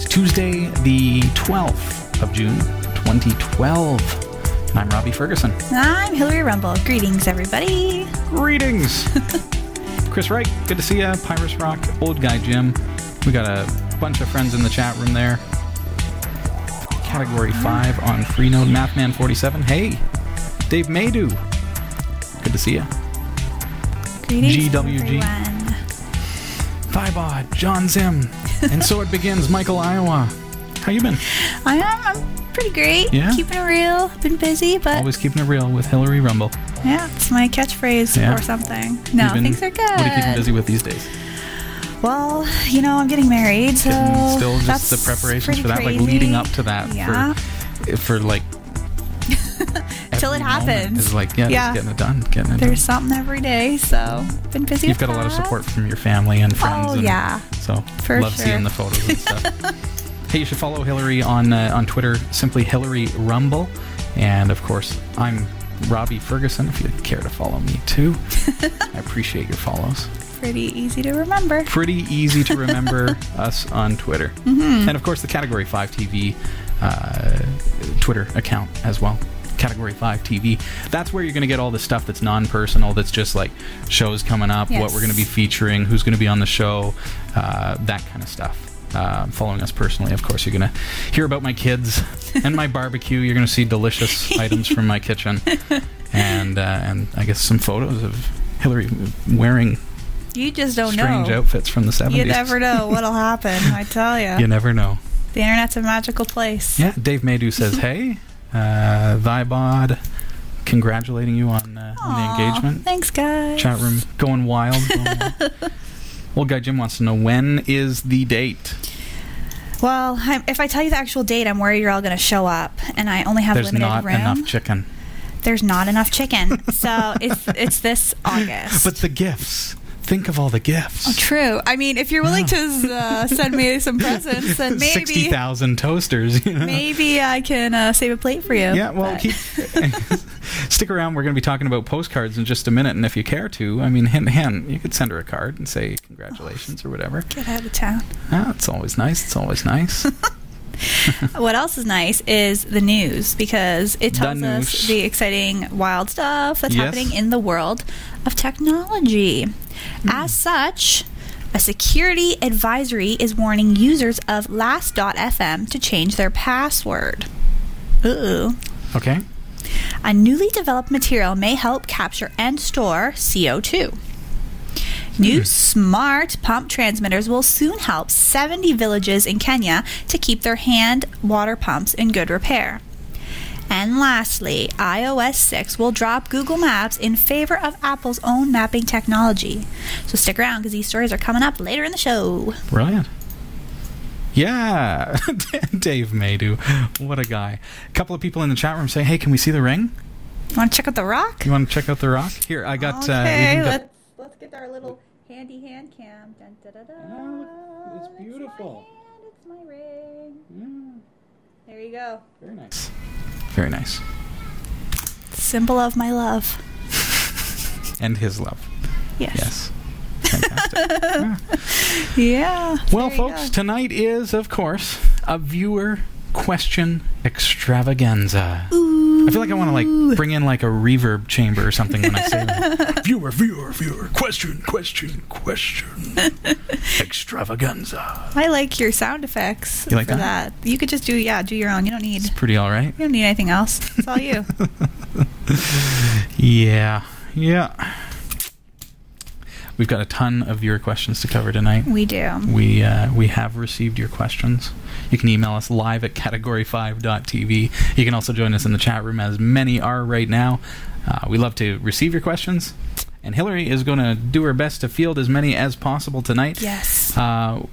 It's Tuesday, the 12th of June, 2012. And I'm Robbie Ferguson. I'm Hillary Rumball. Greetings, everybody. Greetings. Chris Wright, good to see you. Pyrus Rock, Old Guy Jim. We got a bunch of friends in the chat room there. Category 5 on Freenode. Mathman47. Hey, Dave Maydew. Good to see you. Greetings, GWG. everyone. Thybod, John Zim. and so it begins, Michael Iowa. How you been? I am. I'm pretty great. Yeah? Keeping it real. Been busy, but Always keeping it real with Hillary Rumball. yeah, it's my catchphrase Yeah. or something. No, been- things are good. What are you keeping busy with these days? Well, you know, I'm getting married, so Getting still just that's the preparations for that, like leading up to that Yeah. for for like Till it happens. Is like yeah, Yeah. just getting it done, getting it There's something every day, so been busy. You've got a lot of support from your family and friends. Oh and yeah. So For love sure. seeing the photos and stuff. hey, you should follow Hillary on uh, on Twitter, simply Hillary Rumball, and of course I'm Robbie Ferguson. If you care to follow me too, I appreciate your follows. Pretty easy to remember. pretty easy to remember us on Twitter. Mm-hmm. And of course, the Category 5 TV uh, Twitter account as well. Category 5 TV. That's where you're going to get all the stuff that's non personal, that's just like shows coming up, what we're going to be featuring, who's going to be on the show, uh, that kind of stuff. Uh, following us personally, of course, you're going to hear about my kids and my barbecue. You're going to see delicious items from my kitchen, and uh, and I guess some photos of Hillary wearing You just don't strange know. outfits from the 70s. You never know what'll happen. I tell you. You never know. The internet's a magical place. Yeah, Dave Maydew says, "Hey, uh, Thybod, congratulating you on, uh, on the engagement. Thanks, guys. Chat room going wild." Going wild. Old guy Jim wants to know when is the date. Well, I'm, if I tell you the actual date, I'm worried you're all going to show up, and I only have There's limited not room. enough chicken, There's not enough chicken, so it's it's this August. but the gifts. Think of all the gifts. Oh, true. I mean, if you're willing to uh, send me some presents, then maybe thousand toasters. You know? maybe I can uh, save a plate for you. Yeah, well, keep stick around. We're going to be talking about postcards in just a minute, and if you care to, I mean, hint, hint, you could send her a card and say congratulations or whatever. get out of town. Ah, it's always nice. It's always nice. what else is nice is the news because it The tells us the exciting, wild stuff that's Yes. happening in the world of technology. Hmm. As such, a security advisory is warning users of Last.fm to change their password. Ooh. Okay. A newly developed material may help capture and store CO2. New smart pump transmitters will soon help 70 villages in Kenya to keep their hand water pumps in good repair. And lastly, iOS 6 will drop Google Maps in favor of Apple's own mapping technology. So stick around because these stories are coming up later in the show. Brilliant. Yeah, Dave Maydew. What a guy. A couple of people in the chat room say, hey, can we see the ring? Want to check out the rock? You want to check out the rock? Here, I got. uh, okay, got- let's, let's get our little handy hand cam. Dun, da, da, da. Oh, look, it's my beautiful. hand, it's my ring. Yeah, There you go. very nice. Very nice. Symbol of my love. And his love. Yes. Yes. Fantastic. Yeah. Yeah. Well, folks, go. tonight is, of course, a viewer question extravaganza. Ooh. I feel like I want to like bring in like a reverb chamber or something when I say that. viewer, viewer, viewer. Question, question, question. extravaganza. I like your sound effects You like for that? that? You could just do yeah, do your own. You don't need It's pretty all right. you don't need anything else. It's all you. Yeah, yeah. We've got a ton of viewer questions to cover tonight. we do. We uh, we have received your questions. You can email us live at category5.tv. You can also join us in the chat room, as many are right now. Uh, we love to receive your questions, and Hillary is going to do her best to field as many as possible tonight. Yes. Uh,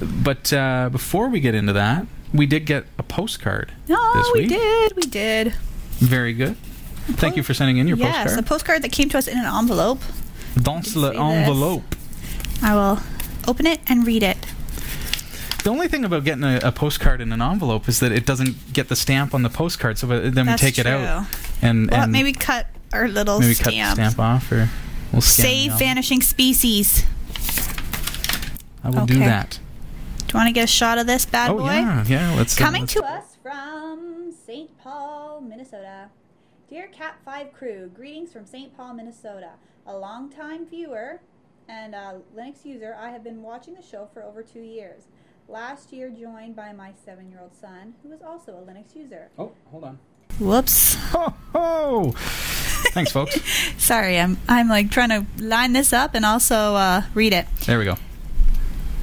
but uh, before we get into that, we did get a postcard Oh, we did. We did. Very good. Thank you for sending in your yes, postcard. a postcard that came to us in an envelope. Dans le say this. envelope. I will open it and read it. The only thing about getting a, a postcard in an envelope is that it doesn't get the stamp on the postcard. So uh, then That's we take it out and, Well, and maybe cut our little maybe cut the stamp. stamp off, or we'll scan Save vanishing species. I will do that. Do you want to get a shot of this bad oh boy? yeah, yeah. Let's uh, Coming let's- to us from St. Paul, Minnesota. Dear Cat 5 crew, greetings from St. Paul, Minnesota. A longtime viewer and a Linux user, I have been watching the show for over two years. Last year, joined by my seven year old son, who is also a Linux user. Oh, hold on. Whoops. Ho ho! Thanks, folks. Sorry, I'm, I'm like trying to line this up and also uh, read it. There we go.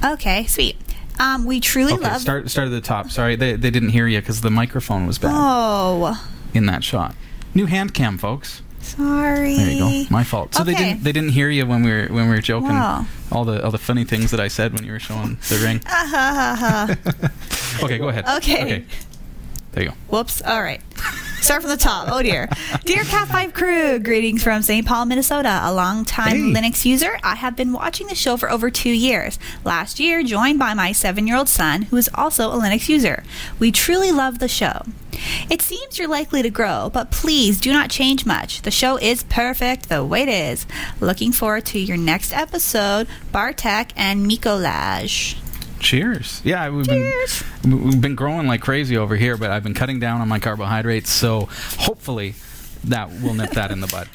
Okay, sweet. Um, we truly Okay, love. start start at the top. Sorry, they they didn't hear you because the microphone was bad Oh, in that shot. New hand cam, folks. Sorry. There you go. My fault. So they didn't they didn't hear you when we were when we were joking. Wow. All the all the funny things that I said when you were showing the ring. Ah. Okay, go ahead. Okay. Okay. There you go. Whoops. All right. Start from the top. Oh dear. Dear Cat 5 crew, greetings from St. Paul, Minnesota. A long-time Hey. Linux user, I have been watching the show for over two years. Last year, joined by my seven-year-old son, who is also a Linux user. We truly love the show. It seems you're likely to grow, but please do not change much. The show is perfect the way it is. Looking forward to your next episode, Bartek and Mikolaj. Cheers. Yeah, we've Cheers. been we've been growing like crazy over here, but I've been cutting down on my carbohydrates, so hopefully that will nip that in the bud.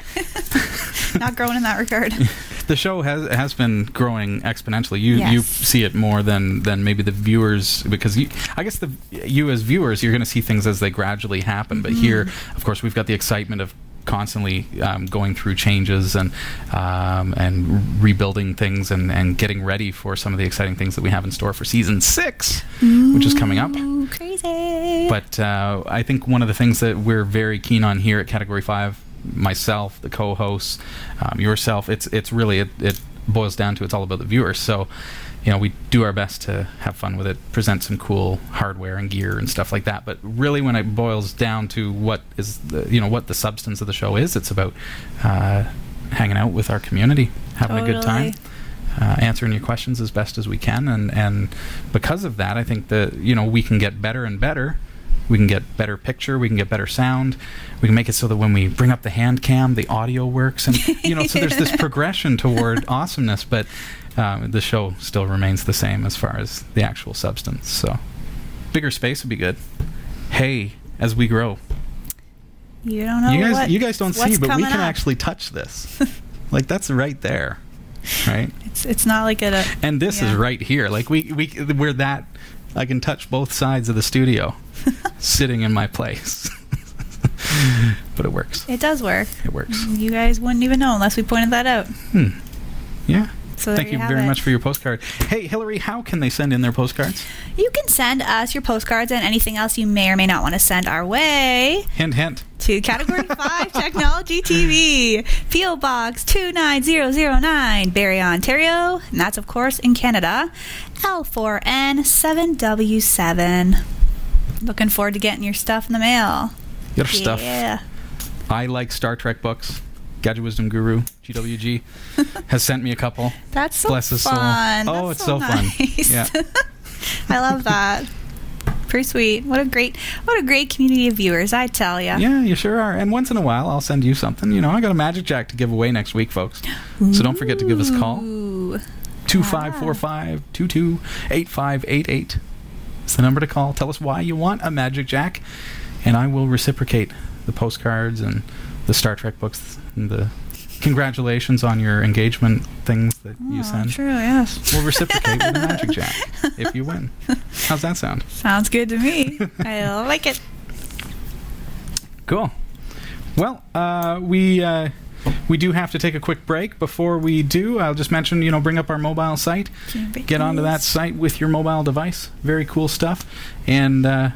Not growing in that regard. The show has has been growing exponentially. You you see it more than than maybe the viewers because you, I guess the you as viewers you're going to see things as they gradually happen. But here, Mm-hmm. of course, we've got the excitement of constantly um, going through changes and um, and rebuilding things and, and getting ready for some of the exciting things that we have in store for season six, which is coming up. Ooh, crazy. But uh, I think one of the things that we're very keen on here at Category Five, myself, the co-hosts, um, yourself, it's it's really it, it boils down to it's all about the viewers. So, you know, we do our best to have fun with it, present some cool hardware and gear and stuff like that. But really, when it boils down to what is the you know what the substance of the show is, it's about uh, hanging out with our community, having a good time uh, answering your questions as best as we can, and and because of that, I think that you know we can get better and better. We can get better picture. We can get better sound. We can make it so that when we bring up the hand cam, the audio works, and you know, so there's this progression toward awesomeness. But um, the show still remains the same as far as the actual substance. So, bigger space would be good. Hey, as we grow, You don't know you guys, what- you guys don't see, but we can up. actually touch this. like that's right there, right? It's it's not like a. and this is right here like we we we're that i can touch both sides of the studio sitting in my place but it works It does work. it works You guys wouldn't even know unless we pointed that out. hmm. yeah So thank you have very it. much for your postcard hey hillary how can they send in their postcards You can send us your postcards and anything else you may or may not want to send our way hint hint to Category 5 Technology TV, P.O. Box 29009, Barrie, Ontario, and that's, of course, in Canada, L4N7W7. Looking forward to getting your stuff in the mail. your stuff Yeah. i like star trek books gadget wisdom guru gwg has sent me a couple That's so Bless his soul. fun. Oh, That's it's so fun. nice. Yeah. I love that. Pretty sweet. What a great, what a great community of viewers. I tell ya. Yeah, you sure are. And once in a while, I'll send you something. You know, I got a Magic Jack to give away next week, folks. So don't forget to give us a call. Ooh. 2545 228588. It's the number to call. Tell us why you want a Magic Jack, and I will reciprocate the postcards and the Star Trek books and the congratulations on your engagement things that you Oh, send. True. Yes. We'll reciprocate with a Magic Jack if you win. How's that sound? Sounds good to me. I like it. Cool. Well, uh, we uh, we do have to take a quick break. Before we do, I'll just mention, you know, bring up our mobile site. Get onto that site with your mobile device. Very cool stuff. And uh,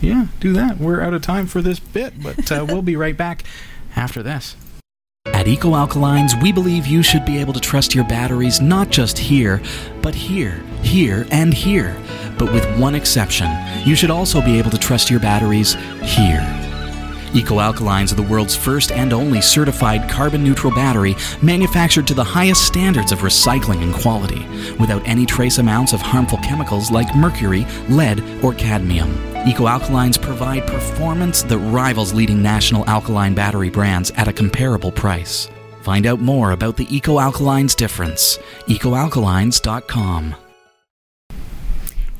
yeah, do that. We're out of time for this bit, but uh, we'll be right back after this. At Eco Alkalines, we believe you should be able to trust your batteries not just here, but here here and here. But with one exception, you should also be able to trust your batteries here. Eco Alkalines are the world's first and only certified carbon neutral battery manufactured to the highest standards of recycling and quality, without any trace amounts of harmful chemicals like mercury, lead, or cadmium. Eco Alkalines provide performance that rivals leading national alkaline battery brands at a comparable price. Find out more about the Eco Alkalines difference. EcoAlkalines.com.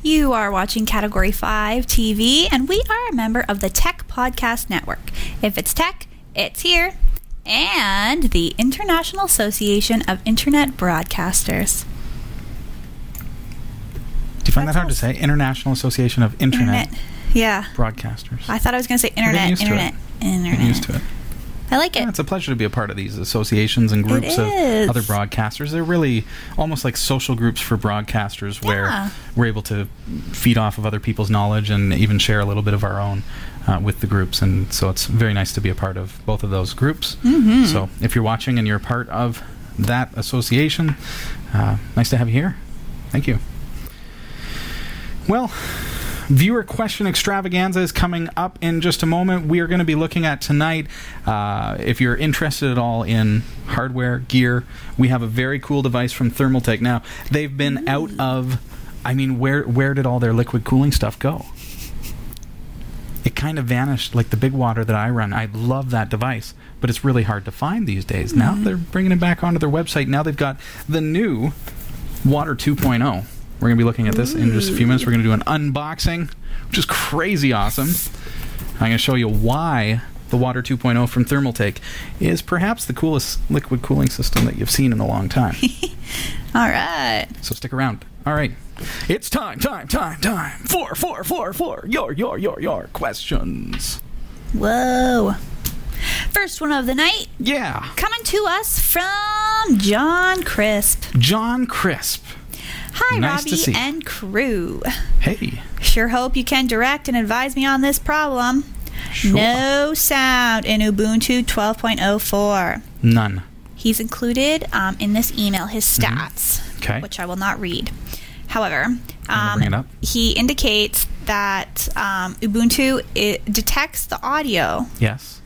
You are watching Category 5 TV, and we are a member of the Tech Podcast Network. If it's tech, it's here. And the International Association of Internet Broadcasters. Do you find that hard to say? International Association of Internet, Yeah. Broadcasters. I thought I was going to say internet, used to it. internet, internet. Get used to it. I like Yeah, it. it's a pleasure to be a part of these associations and groups of other broadcasters. They're really almost like social groups for broadcasters where Yeah. we're able to feed off of other people's knowledge and even share a little bit of our own uh, with the groups. And so it's very nice to be a part of both of those groups. Mm-hmm. So if you're watching and you're a part of that association, uh, nice to have you here. Thank you. Well, viewer question extravaganza is coming up in just a moment. We are going to be looking at tonight. Uh, if you're interested at all in hardware gear, we have a very cool device from Thermaltake. Now they've been out of. I mean, where where did all their liquid cooling stuff go? It kind of vanished, like the big water that I run. I love that device, but it's really hard to find these days. Now they're bringing it back onto their website. Now they've got the new Water 2.0. We're going to be looking at this in just a few minutes. We're going to do an unboxing, which is crazy awesome. I'm going to show you why the Water 2.0 from Thermaltake is perhaps the coolest liquid cooling system that you've seen in a long time. All right. so stick around. All right. It's time, time, time, time. Four, four, four, four. Your, your, your, your questions. Whoa. First one of the night Yeah. coming to us from John Crisp. John Crisp. Hi, Nice Robbie and crew. Hey. Sure hope you can direct and advise me on this problem. Sure. No sound in Ubuntu 12.04. None. He's included um, in this email his stats, Mm-hmm. Okay. which I will not read. However, um, bring it up. he indicates that um, Ubuntu it detects the audio, Yes.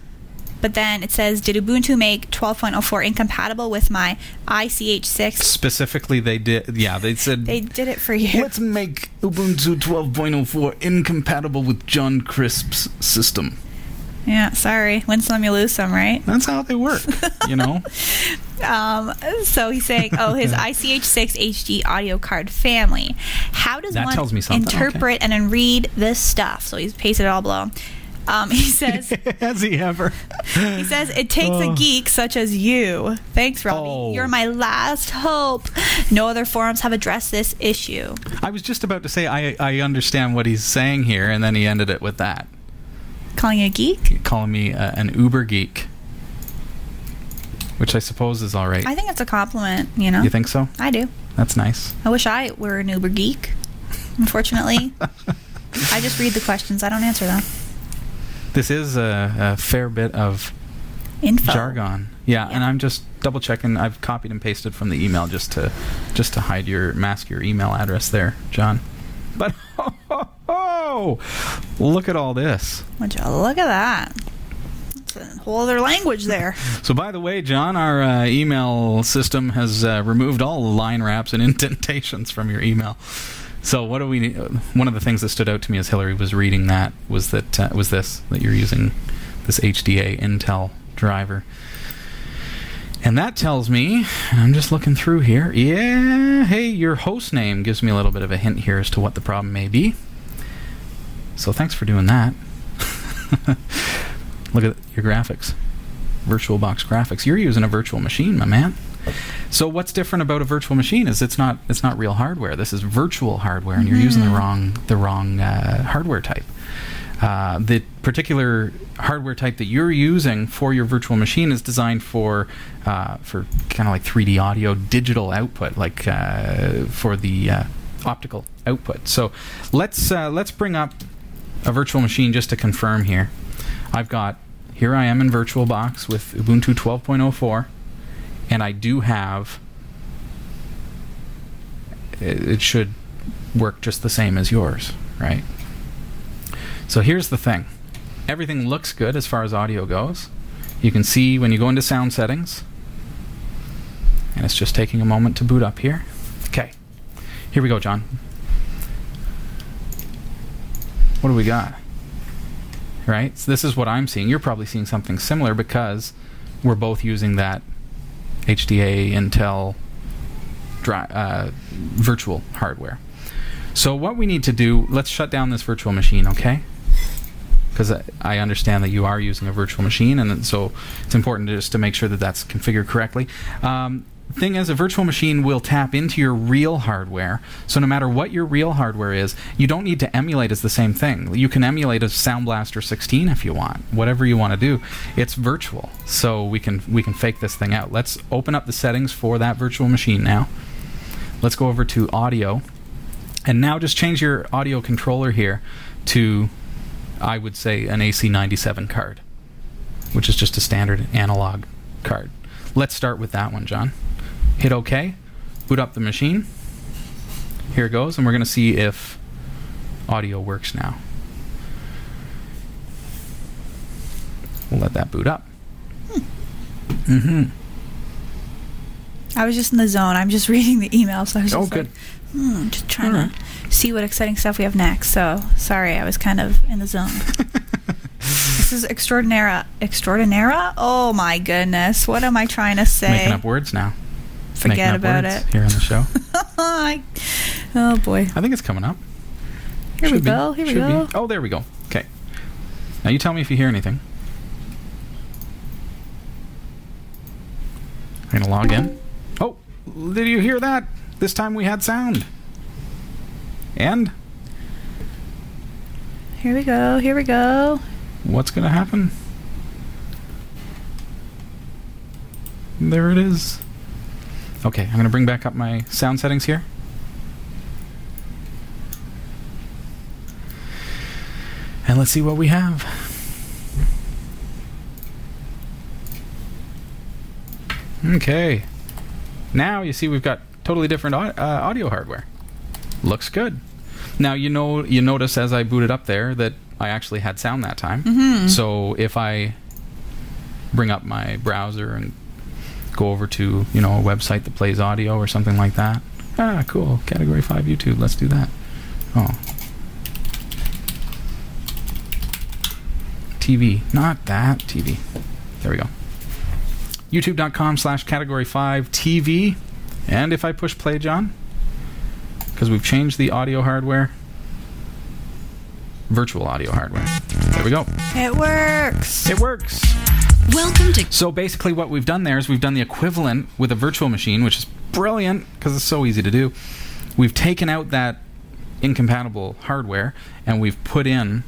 But then it says, "Did Ubuntu make 12.04 incompatible with my ICH6?" Specifically, they did. Yeah, they said. They did it for you. Let's make Ubuntu 12.04 incompatible with John Crisp's system. Yeah, sorry. Win some, you lose some, right? That's how they work, you know? Um, so he's saying, oh, his ICH6 HD audio card family. How does That one tells me something, okay. interpret and then read this stuff? So he's pasted it all below. Um, he says, Has he ever? he says it takes a geek such as you. Thanks, Robbie. Oh. You're my last hope. No other forums have addressed this issue. I was just about to say I, I understand what he's saying here, and then he ended it with that. Calling you a geek? Calling me uh, an uber geek. Which I suppose is all right. I think it's a compliment. You know, You think so? I do. That's nice. I wish I were an Uber geek. Unfortunately, I just read the questions. I don't answer them. This is a, a fair bit of Info. jargon. Yeah, and I'm just double checking. I've copied and pasted from the email just to just to hide your mask your email address there, John. But oh, look at all this. Would you look at that? It's a whole other language there. So, by the way, John, our uh, email system has uh, removed all line wraps and indentations from your email. So, what do we? One of the things that stood out to me as Hillary was reading that was that uh, was this that you're using this HDA Intel driver. And that tells me, I'm just looking through here. Yeah, hey, your host name gives me a little bit of a hint here as to what the problem may be. So thanks for doing that. Look at your graphics. VirtualBox graphics. You're using a virtual machine, my man. So what's different about a virtual machine is it's not it's not real hardware. This is virtual hardware, and you're using the wrong the wrong uh, hardware type. Uh, the particular hardware type that you're using for your virtual machine is designed for uh, for kind of like 3D audio digital output, like uh, for the uh, optical output. So let's uh, let's bring up a virtual machine just to confirm here. I've got here I am in VirtualBox with Ubuntu 12.04, and I do have. It, should work just the same as yours, right? So here's the thing. Everything looks good as far as audio goes. You can see when you go into sound settings, and it's just taking a moment to boot up here. Okay. Here we go, John. What do we got? Right? So this is what I'm seeing. You're probably seeing something similar because we're both using that HDA Intel dri- uh, virtual hardware. So what we need to do, let's shut down this virtual machine, okay? Because I, I understand that you are using a virtual machine, and so it's important just to make sure that that's configured correctly. Um, thing is, a virtual machine will tap into your real hardware. So no matter what your real hardware is, you don't need to emulate as the same thing. You can emulate a Sound Blaster 16 if you want, whatever you want to do. It's virtual, so we can we can fake this thing out. Let's open up the settings for that virtual machine now. Let's go over to audio, and now just change your audio controller here to, I would say, an AC97 card, which is just a standard analog card. Let's start with that one, John hit OK, boot up the machine. Here it goes, and we're going to see if audio works now. We'll let that boot up. Mm-hmm. I was just in the zone. I'm just reading the email, so I was Oh, just good. like, hmm, just trying Alright. to see what exciting stuff we have next. So sorry, I was kind of in the zone. this is extraordinara. Extraordinara? Oh my goodness! What am I trying to say? Making up words now. Forget about it. Here on the show. Oh boy. I think it's coming up. Here we Should be. go. Here we go. be. Oh, there we go. Okay. Now you tell me if you hear anything. I'm gonna log in. Oh, did you hear that? This time we had sound. And Here we go. Here we go. what's gonna happen? There it is. Okay, I'm gonna bring back up my sound settings here. And let's see what we have. Okay. Now you see we've got totally different uh, audio hardware. Looks good. Now you know you notice as I booted up there that I actually had sound that time. Mm-hmm. So if I bring up my browser and go over to you know a website that plays audio or something like that, ah, cool. Category five YouTube. Let's do that. Oh. TV, not that TV. There we go. YouTube.com slash category 5 TV. And if I push play, John, because we've changed the audio hardware, virtual audio hardware. There we go. It works. It works. Welcome to So basically, what we've done there is we've done the equivalent with a virtual machine, which is brilliant because it's so easy to do. We've taken out that incompatible hardware and we've put in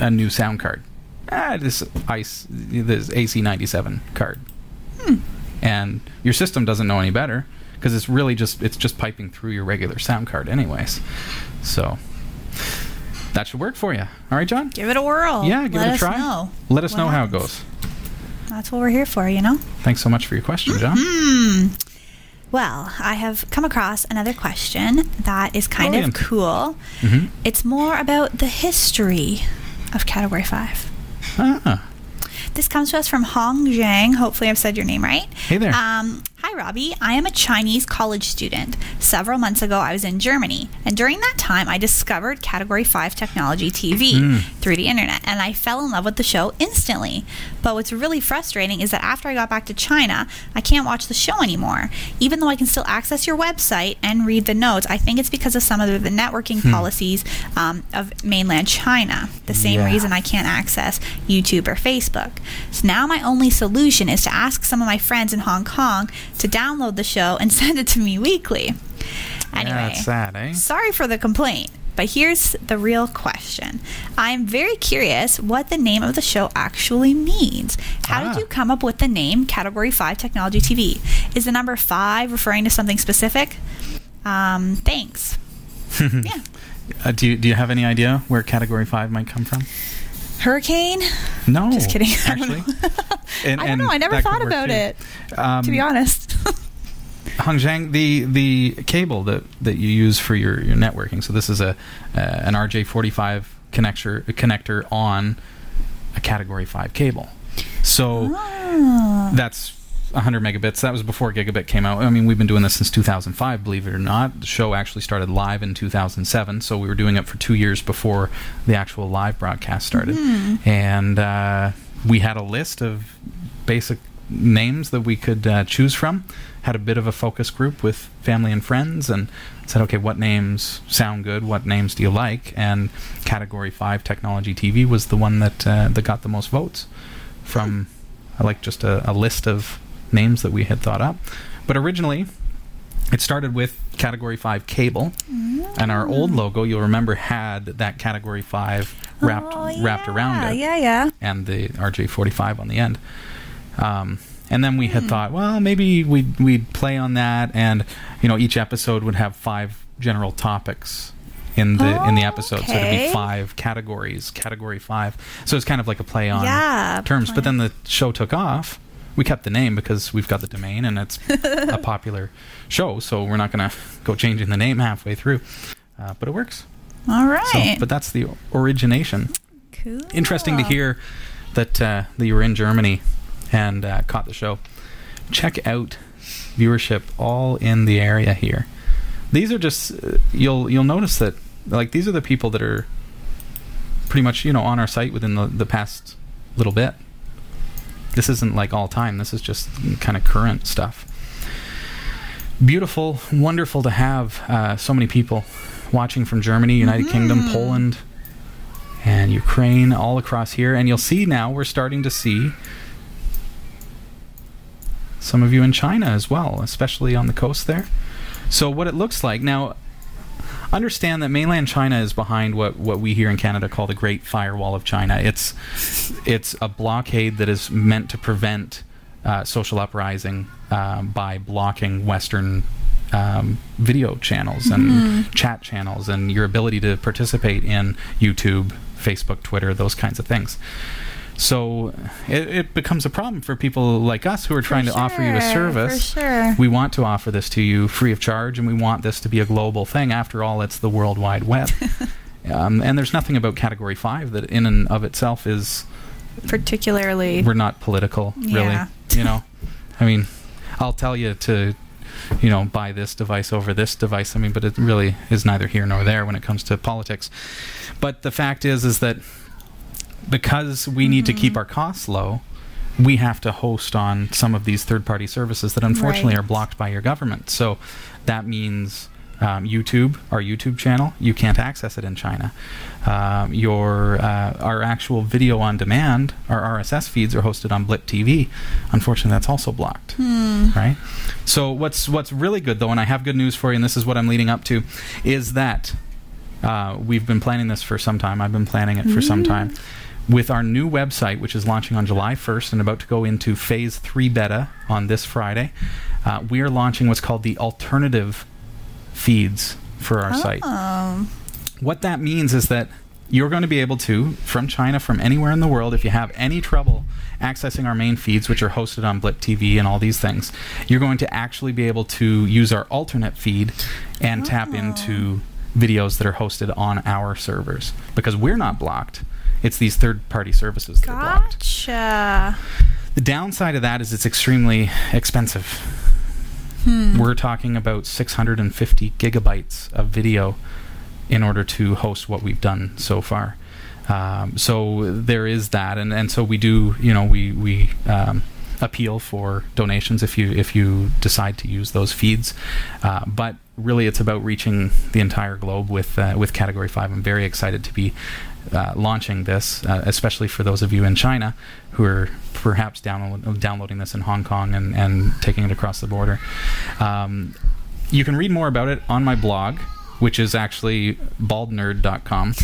a new sound card. Ah, this ice, this AC97 card, and your system doesn't know any better because it's really just it's just piping through your regular sound card, anyways. So that should work for you. All right, John. Give it a whirl. Yeah, give Let it a us try. Know Let us what know how it goes. That's what we're here for, you know? Thanks so much for your question, John. Hmm. Well, I have come across another question that is kind Brilliant. of cool. Mhm. It's more about the history of Category 5. Ah, This comes to us from Hong Zhang. Hopefully, I've said your name right. Hey there. Um, hi, Robbie. I am a Chinese college student. Several months ago, I was in Germany, and during that time, I discovered Category 5 Technology TV Hmm. through the internet, and I fell in love with the show instantly. But what's really frustrating is that after I got back to China, I can't watch the show anymore. Even though I can still access your website and read the notes, I think it's because of some of the networking policies um, of mainland China. The same Yeah. reason I can't access YouTube or Facebook. So now my only solution is to ask some of my friends in Hong Kong to download the show and send it to me weekly. Anyway, yeah, that's sad, eh? sorry for the complaint, but here's the real question. I'm very curious what the name of the show actually means. How Ah. did you come up with the name Category 5 Technology TV? Is the number 5 referring to something specific? Um, thanks. yeah. Uh, do you do you have any idea where Category Five might come from? Hurricane? No, Just kidding. I don't Actually, know. And- I don't know. I never thought about it, Um, to be honest. Hong Zhang, the the cable that, that you use for your, your networking. So this is a uh, an RJ45 connector connector on a Category 5 cable. So Ah. that's 100 megabits. That was before gigabit came out. I mean, we've been doing this since 2005, believe it or not. The show actually started live in 2007, so we were doing it for two years before the actual live broadcast started. And uh, we had a list of basic names that we could uh, choose from. Had a bit of a focus group with family and friends, and said, okay, what names sound good? What names do you like? And Category Five Technology TV was the one that uh, that got the most votes from I like just a, a list of names that we had thought up. But originally, it started with Category 5 cable, and our old logo, you'll remember, had that Category 5 wrapped Oh, wrapped around it, Yeah, yeah. and the RJ45 on the end. Um, and then we had thought, well, maybe we'd, we'd play on that, and you know, each episode would have five general topics in the in the episode, so it'd be five categories, Category Five. So it's kind of like a play on Yeah, terms. But then the show took off. We kept the name because we've got the domain and it's a popular show, so we're not going to go changing the name halfway through. Uh, but it works. All right. So, but that's the origination. cool. Interesting to hear that uh, that you were in Germany and uh, caught the show. Check out viewership all in the area here. These are just uh, you'll you'll notice that like these are the people that are pretty much you know on our site within the, the past little bit. This isn't like all time. This is just kind of current stuff. Beautiful, wonderful to have uh, so many people watching from Germany, United Kingdom, Poland, and Ukraine all across here. And you'll see now we're starting to see some of you in China as well, especially on the coast there. So what it looks like now. Understand that mainland China is behind what, what we here in Canada call the Great Firewall of China. It's it's a blockade that is meant to prevent uh, social uprising um, by blocking Western um, video channels and chat channels and your ability to participate in YouTube, Facebook, Twitter, those kinds of things. So it, it becomes a problem for people like us who are trying to offer you a sure, service. for sure. We want to offer this to you free of charge, and we want this to be a global thing. After all, it's the World Wide Web. um, and there's nothing about Category 5 that, in and of itself, is Particularly. we're not political, really. Yeah. You know, I mean, I'll tell you to, you know, buy this device over this device. I mean, but it really is neither here nor there when it comes to politics. But the fact is, is that because we need to keep our costs low, we have to host on some of these third-party services that unfortunately Right. are blocked by your government. So that means um, YouTube, our YouTube channel, you can't access it in China. Um, your uh, our actual video on demand, our RSS feeds are hosted on Blip TV. Unfortunately, that's also blocked. Right. So what's what's really good though, and I have good news for you, and this is what I'm leading up to, is that uh, we've been planning this for some time. I've been planning it for some time. With our new website, which is launching on July 1st and about to go into phase three beta on this Friday, uh, we are launching what's called the alternative feeds for our site. Um, What that means is that you're going to be able to, from China, from anywhere in the world, if you have any trouble accessing our main feeds, which are hosted on Blip TV and all these things, you're going to actually be able to use our alternate feed and tap into videos that are hosted on our servers because we're not blocked. It's these third-party services that are blocked. gotcha. The downside of that is it's extremely expensive. We're talking about 650 gigabytes of video in order to host what we've done so far. Um, so there is that, and, and so we do, you know, we we um, appeal for donations if you if you decide to use those feeds. Uh, but really, it's about reaching the entire globe with uh, with Category Five. I'm very excited to be uh, launching this, uh, especially for those of you in China who are perhaps download, downloading this in Hong Kong and, and taking it across the border. Um, you can read more about it on my blog, which is actually baldnerd.com.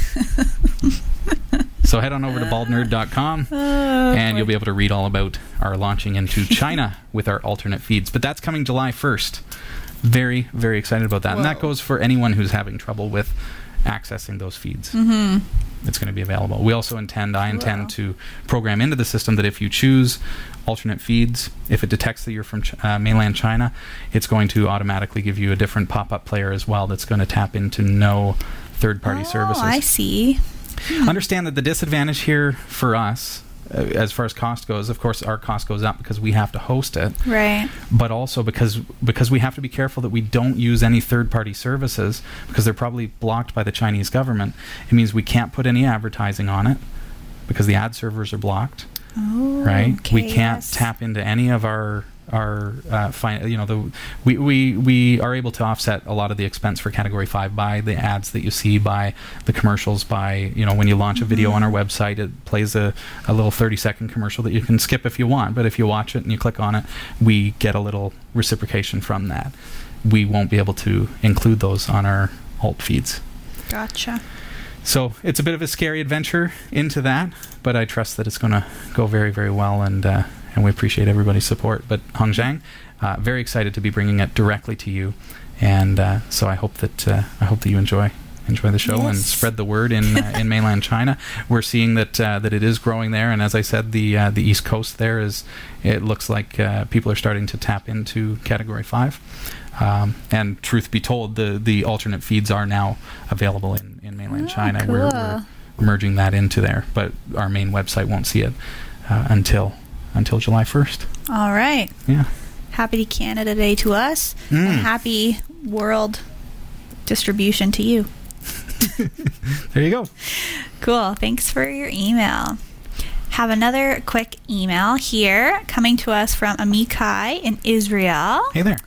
so head on over to baldnerd.com and you'll be able to read all about our launching into China with our alternate feeds. But that's coming July 1st. Very, very excited about that. And that goes for anyone who's having trouble with accessing those feeds. Mm-hmm. It's going to be available. We also intend, I intend Wow. to program into the system that if you choose alternate feeds, if it detects that you're from Ch- uh, mainland China, it's going to automatically give you a different pop-up player as well that's going to tap into no third-party oh, services. I see. Understand that the disadvantage here for us, Uh, as far as cost goes, of course, our cost goes up because we have to host it, Right. but also because because we have to be careful that we don't use any third-party services because they're probably blocked by the Chinese government. It means we can't put any advertising on it because the ad servers are blocked Oh, right? we can't yes. tap into any of our our uh, you know the we, we we are able to offset a lot of the expense for category 5 by the ads that you see by the commercials by you know when you launch a video on our Mm-hmm. website it plays a, a little 30 second commercial that you can skip if you want but if you watch it and you click on it we get a little reciprocation from that we won't be able to include those on our alt feeds Gotcha. so it's a bit of a scary adventure into that, but I trust that it's going to go very, very well, and uh, and we appreciate everybody's support. But Hong Zhang, uh, very excited to be bringing it directly to you, and uh, so I hope that uh, I hope that you enjoy enjoy the show and spread the word in uh, in mainland China. We're seeing that uh, that it is growing there, and as I said, the uh, the East Coast there is it looks like uh, people are starting to tap into Category Five. Um, and truth be told, the the alternate feeds are now available in, in mainland Oh, China. We're, we're merging that into there, but our main website won't see it uh, until until July first. All right. Yeah. Happy Canada Day to us, Mm. and happy World distribution to you. There you go. Cool. Thanks for your email. Have another quick email here coming to us from Amikai in Israel. Hey there.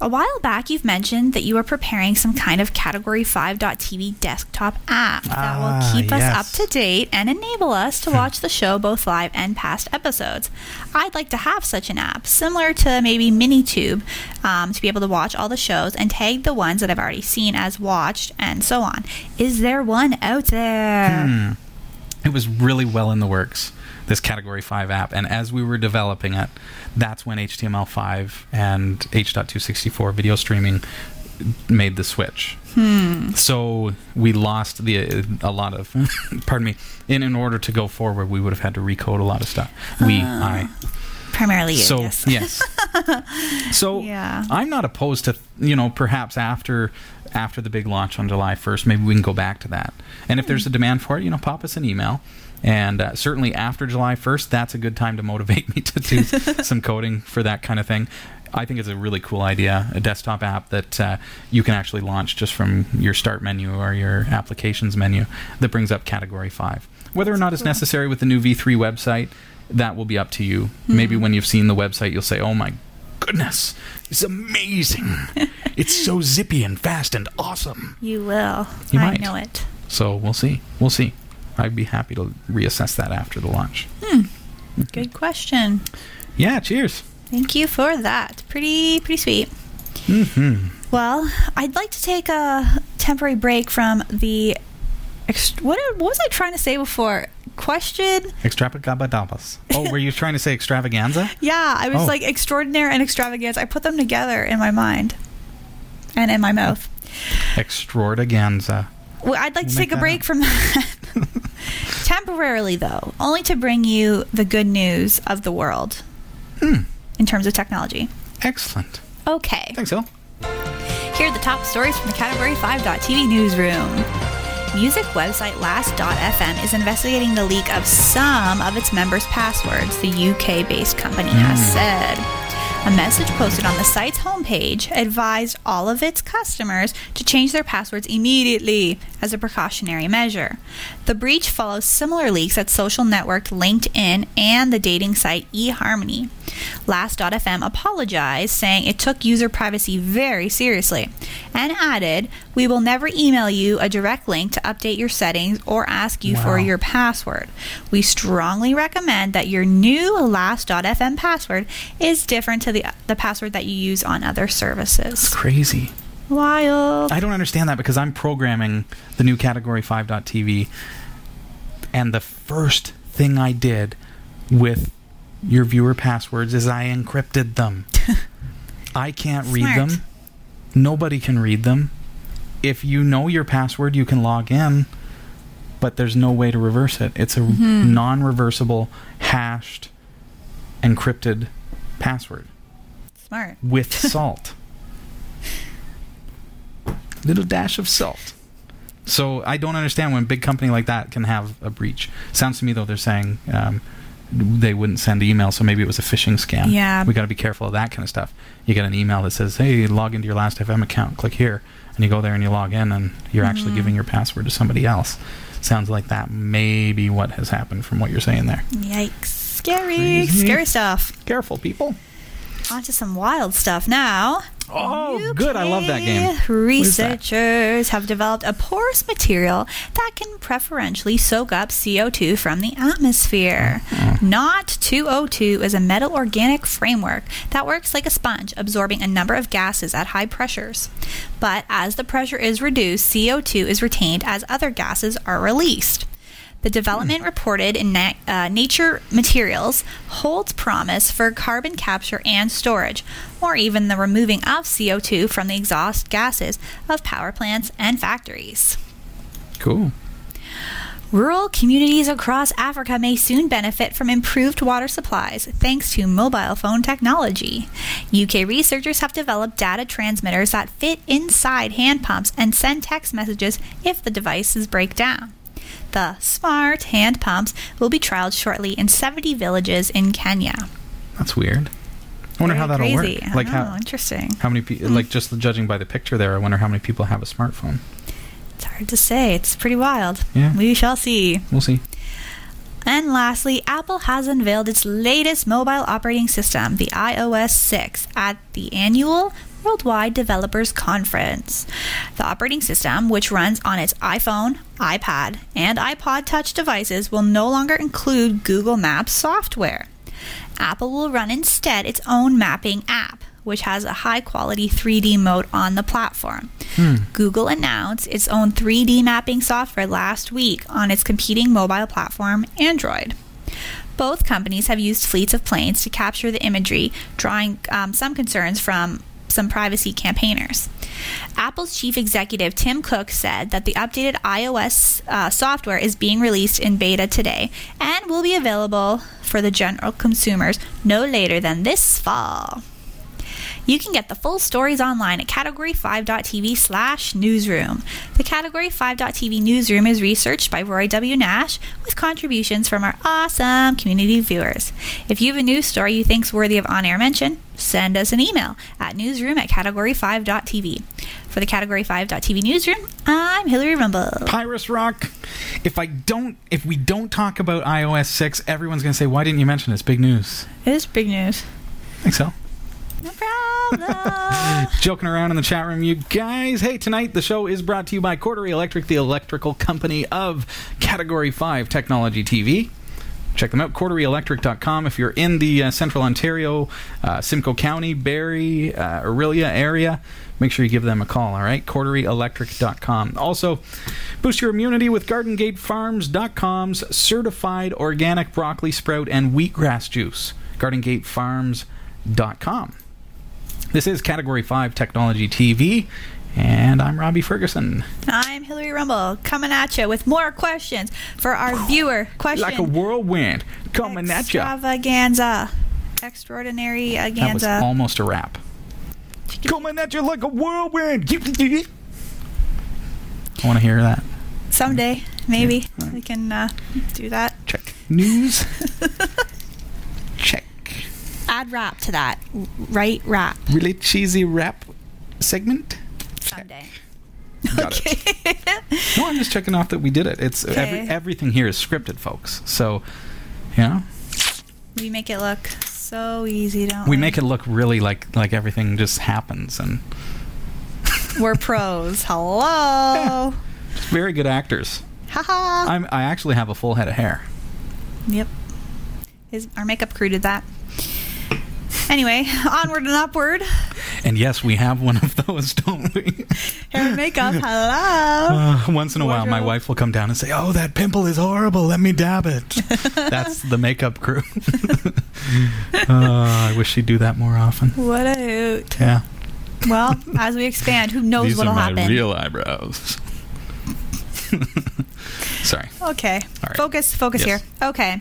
A while back, you've mentioned that you are preparing some kind of Category 5.tv desktop app that Ah, will keep us up to date and enable us to watch the show both live and past episodes. I'd like to have such an app, similar to maybe MiniTube, um, to be able to watch all the shows and tag the ones that I've already seen as watched and so on. Is there one out there? Hmm. It was really well in the works, this Category 5 app. And as we were developing it, that's when HTML5 and H.264 video streaming made the switch. Hmm. So we lost the a lot of, pardon me, in, in order to go forward, we would have had to recode a lot of stuff. We, ah. I, Primarily you, so yes. yes. so Yeah. I'm not opposed to you know perhaps after after the big launch on July 1st, maybe we can go back to that. And if hmm. there's a demand for it, you know, pop us an email. And uh, certainly after July 1st, that's a good time to motivate me to do some coding for that kind of thing. I think it's a really cool idea, a desktop app that uh, you can actually launch just from your start menu or your applications menu that brings up category 5. Whether or not it's necessary with the new V3 website, that will be up to you. Maybe when you've seen the website, you'll say, oh my goodness, it's amazing. it's so zippy and fast and awesome. You will. You I might. know it. So we'll see. We'll see. I'd be happy to reassess that after the launch. Good question. Yeah, cheers. Thank you for that. Pretty pretty sweet. hmm Well, I'd like to take a temporary break from the ext- what what was I trying to say before? Question? Extravaganza. Oh, were you trying to say extravaganza? Yeah, I was Oh. like extraordinary and extravaganza. I put them together in my mind and in my mouth. Extravaganza. Well, I'd like We'll to take a break up. from that. Temporarily, though, only to bring you the good news of the world Hmm. in terms of technology. Excellent. Okay. Thanks, Hill. Here are the top stories from the Category 5.tv newsroom. Music website Last.fm is investigating the leak of some of its members' passwords, the UK based company has said. A message posted on the site's homepage advised all of its customers to change their passwords immediately as a precautionary measure. The breach follows similar leaks at social network LinkedIn and the dating site eHarmony. Last.fm apologized, saying it took user privacy very seriously, and added, We will never email you a direct link to update your settings or ask you for your password. We strongly recommend that your new Last.fm password is different to the, the password that you use on other services. Crazy. Wild. I don't understand that because I'm programming the new category 5.tv and the first thing I did with your viewer passwords is I encrypted them. I can't read them. Nobody can read them. if you know your password, you can log in, but there's no way to reverse it. It's a non-reversible, hashed, encrypted password Smart. with salt. Little dash of salt. So I don't understand when a big company like that can have a breach. Sounds to me though they're saying um, they wouldn't send email, so maybe it was a phishing scam. Yeah. we got to be careful of that kind of stuff. You get an email that says, "Hey, log into your Last FM account. Click here," and you go there and you log in, and you're actually mm-hmm. giving your password to somebody else. Sounds like that may be what has happened from what you're saying there. Yikes. Scary. Crazy. Scary stuff. Careful, people. On to some wild stuff now. Oh, good. I love that game. Is that? Researchers have developed a porous material that can preferentially soak up CO2 from the atmosphere. Mm-hmm. Not 202 is a metal organic framework that works like a sponge, absorbing a number of gases at high pressures. But as the pressure is reduced, CO2 is retained as other gases are released. The development reported in Na- uh, Nature Materials holds promise for carbon capture and storage, or even the removing of CO2 from the exhaust gases of power plants and factories. Cool. Rural communities across Africa may soon benefit from improved water supplies thanks to mobile phone technology. UK researchers have developed data transmitters that fit inside hand pumps and send text messages if the devices break down. The smart hand pumps will be trialed shortly in 70 villages in Kenya. That's weird. I wonder how that'll crazy. work. Like know, how oh, interesting. how many people like just judging by the picture there, I wonder how many people have a smartphone. It's hard to say. It's pretty wild. Yeah. We shall see. We'll see. And lastly, Apple has unveiled its latest mobile operating system, the iOS 6, at the annual Worldwide Developers Conference. The operating system, which runs on its iPhone, iPad, and iPod Touch devices, will no longer include Google Maps software. Apple will run instead its own mapping app, which has a high quality 3D mode on the platform. Google announced its own 3D mapping software last week on its competing mobile platform, Android. Both companies have used fleets of planes to capture the imagery, drawing um, some concerns from some privacy campaigners. Apple's chief executive Tim Cook said that the updated iOS uh, software is being released in beta today and will be available for the general consumers no later than this fall. You can get the full stories online at category5.tv slash newsroom. The Category 5.tv newsroom is researched by Roy W. Nash with contributions from our awesome community viewers. If you have a news story you think's worthy of on-air mention, send us an email at newsroom at category5.tv. For the Category 5.tv newsroom, I'm Hillary Rumball. Pyrus Rock. If I don't, if we don't talk about iOS six, everyone's gonna say, "Why didn't you mention? It's big news." It is big news. I think so. Joking around in the chat room, you guys. Hey, tonight the show is brought to you by Cordery Electric, the electrical company of Category 5 Technology TV. Check them out, corderyelectric.com. If you're in the uh, central Ontario, uh, Simcoe County, Barrie, uh, Orillia area, make sure you give them a call, all right? corderyelectric.com. Also, boost your immunity with GardenGateFarms.com's certified organic broccoli sprout and wheatgrass juice. GardenGateFarms.com. This is Category 5 Technology TV, and I'm Robbie Ferguson. I'm Hillary Rumball coming at you with more questions for our viewer question. Like a whirlwind coming at you. Extravaganza. Extraordinary aganza. That was almost a rap. Coming at you like a whirlwind. I want to hear that. Someday, maybe, Yeah. we can uh, do that. Check. News. Add rap to that. Right rap. Really cheesy rap segment. Someday. Got it. No, I'm just checking off that we did it. It's every, everything here is scripted, folks. So, yeah. We make it look so easy, don't we? we make it look really like like everything just happens and We're pros. Hello. very good actors. Haha. I'm I actually have a full head of hair. Yep. His, our makeup crew did that. Anyway, onward and upward. And yes, we have one of those, don't we? Hair and makeup. Hello. Uh, once in a while, my wife will come down and say, "Oh, that pimple is horrible. Let me dab it." That's the makeup crew. uh, I wish she'd do that more often. What a hoot. Yeah. Well, as we expand, who knows These what'll are my happen? real eyebrows. Sorry. okay. Right. Focus, focus Yes. here. Okay.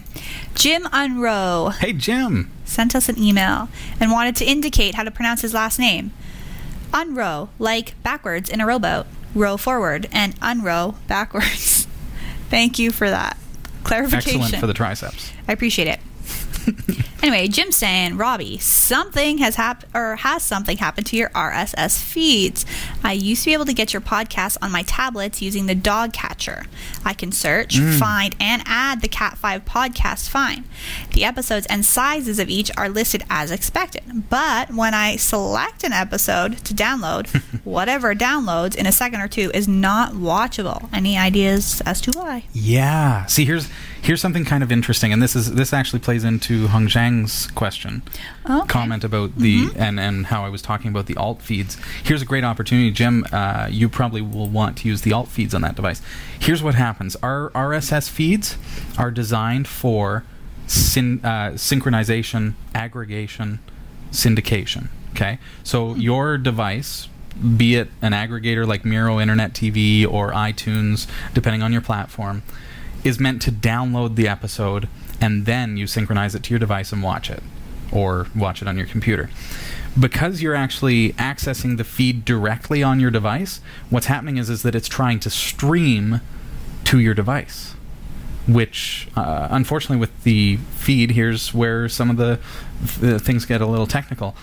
Jim Unrow Hey, Jim. sent us an email and wanted to indicate how to pronounce his last name. Unrow, like backwards in a rowboat. Row forward and unrow backwards. Thank you for that clarification. Excellent for the triceps. I appreciate it. anyway, Jim's saying, Robbie, something has happened or has something happened to your RSS feeds. I used to be able to get your podcasts on my tablets using the Dogcatcher. I can search, mm. find, and add the Cat 5 podcast fine. The episodes and sizes of each are listed as expected. But when I select an episode to download, whatever downloads in a second or two is not watchable. Any ideas as to why? Yeah. See, here's here's something kind of interesting, and this is this actually plays into Hung Question, Okay. comment about the and and how I was talking about the alt feeds. Here's a great opportunity, Jim. Uh, you probably will want to use the alt feeds on that device. Here's what happens: our RSS feeds are designed for syn, uh, synchronization, aggregation, syndication. Okay, so your device, be it an aggregator like Miro Internet TV or iTunes, depending on your platform, is meant to download the episode and then you synchronize it to your device and watch it, or watch it on your computer. Because you're actually accessing the feed directly on your device, what's happening is, is that it's trying to stream to your device which uh, unfortunately with the feed here's where some of the, the things get a little technical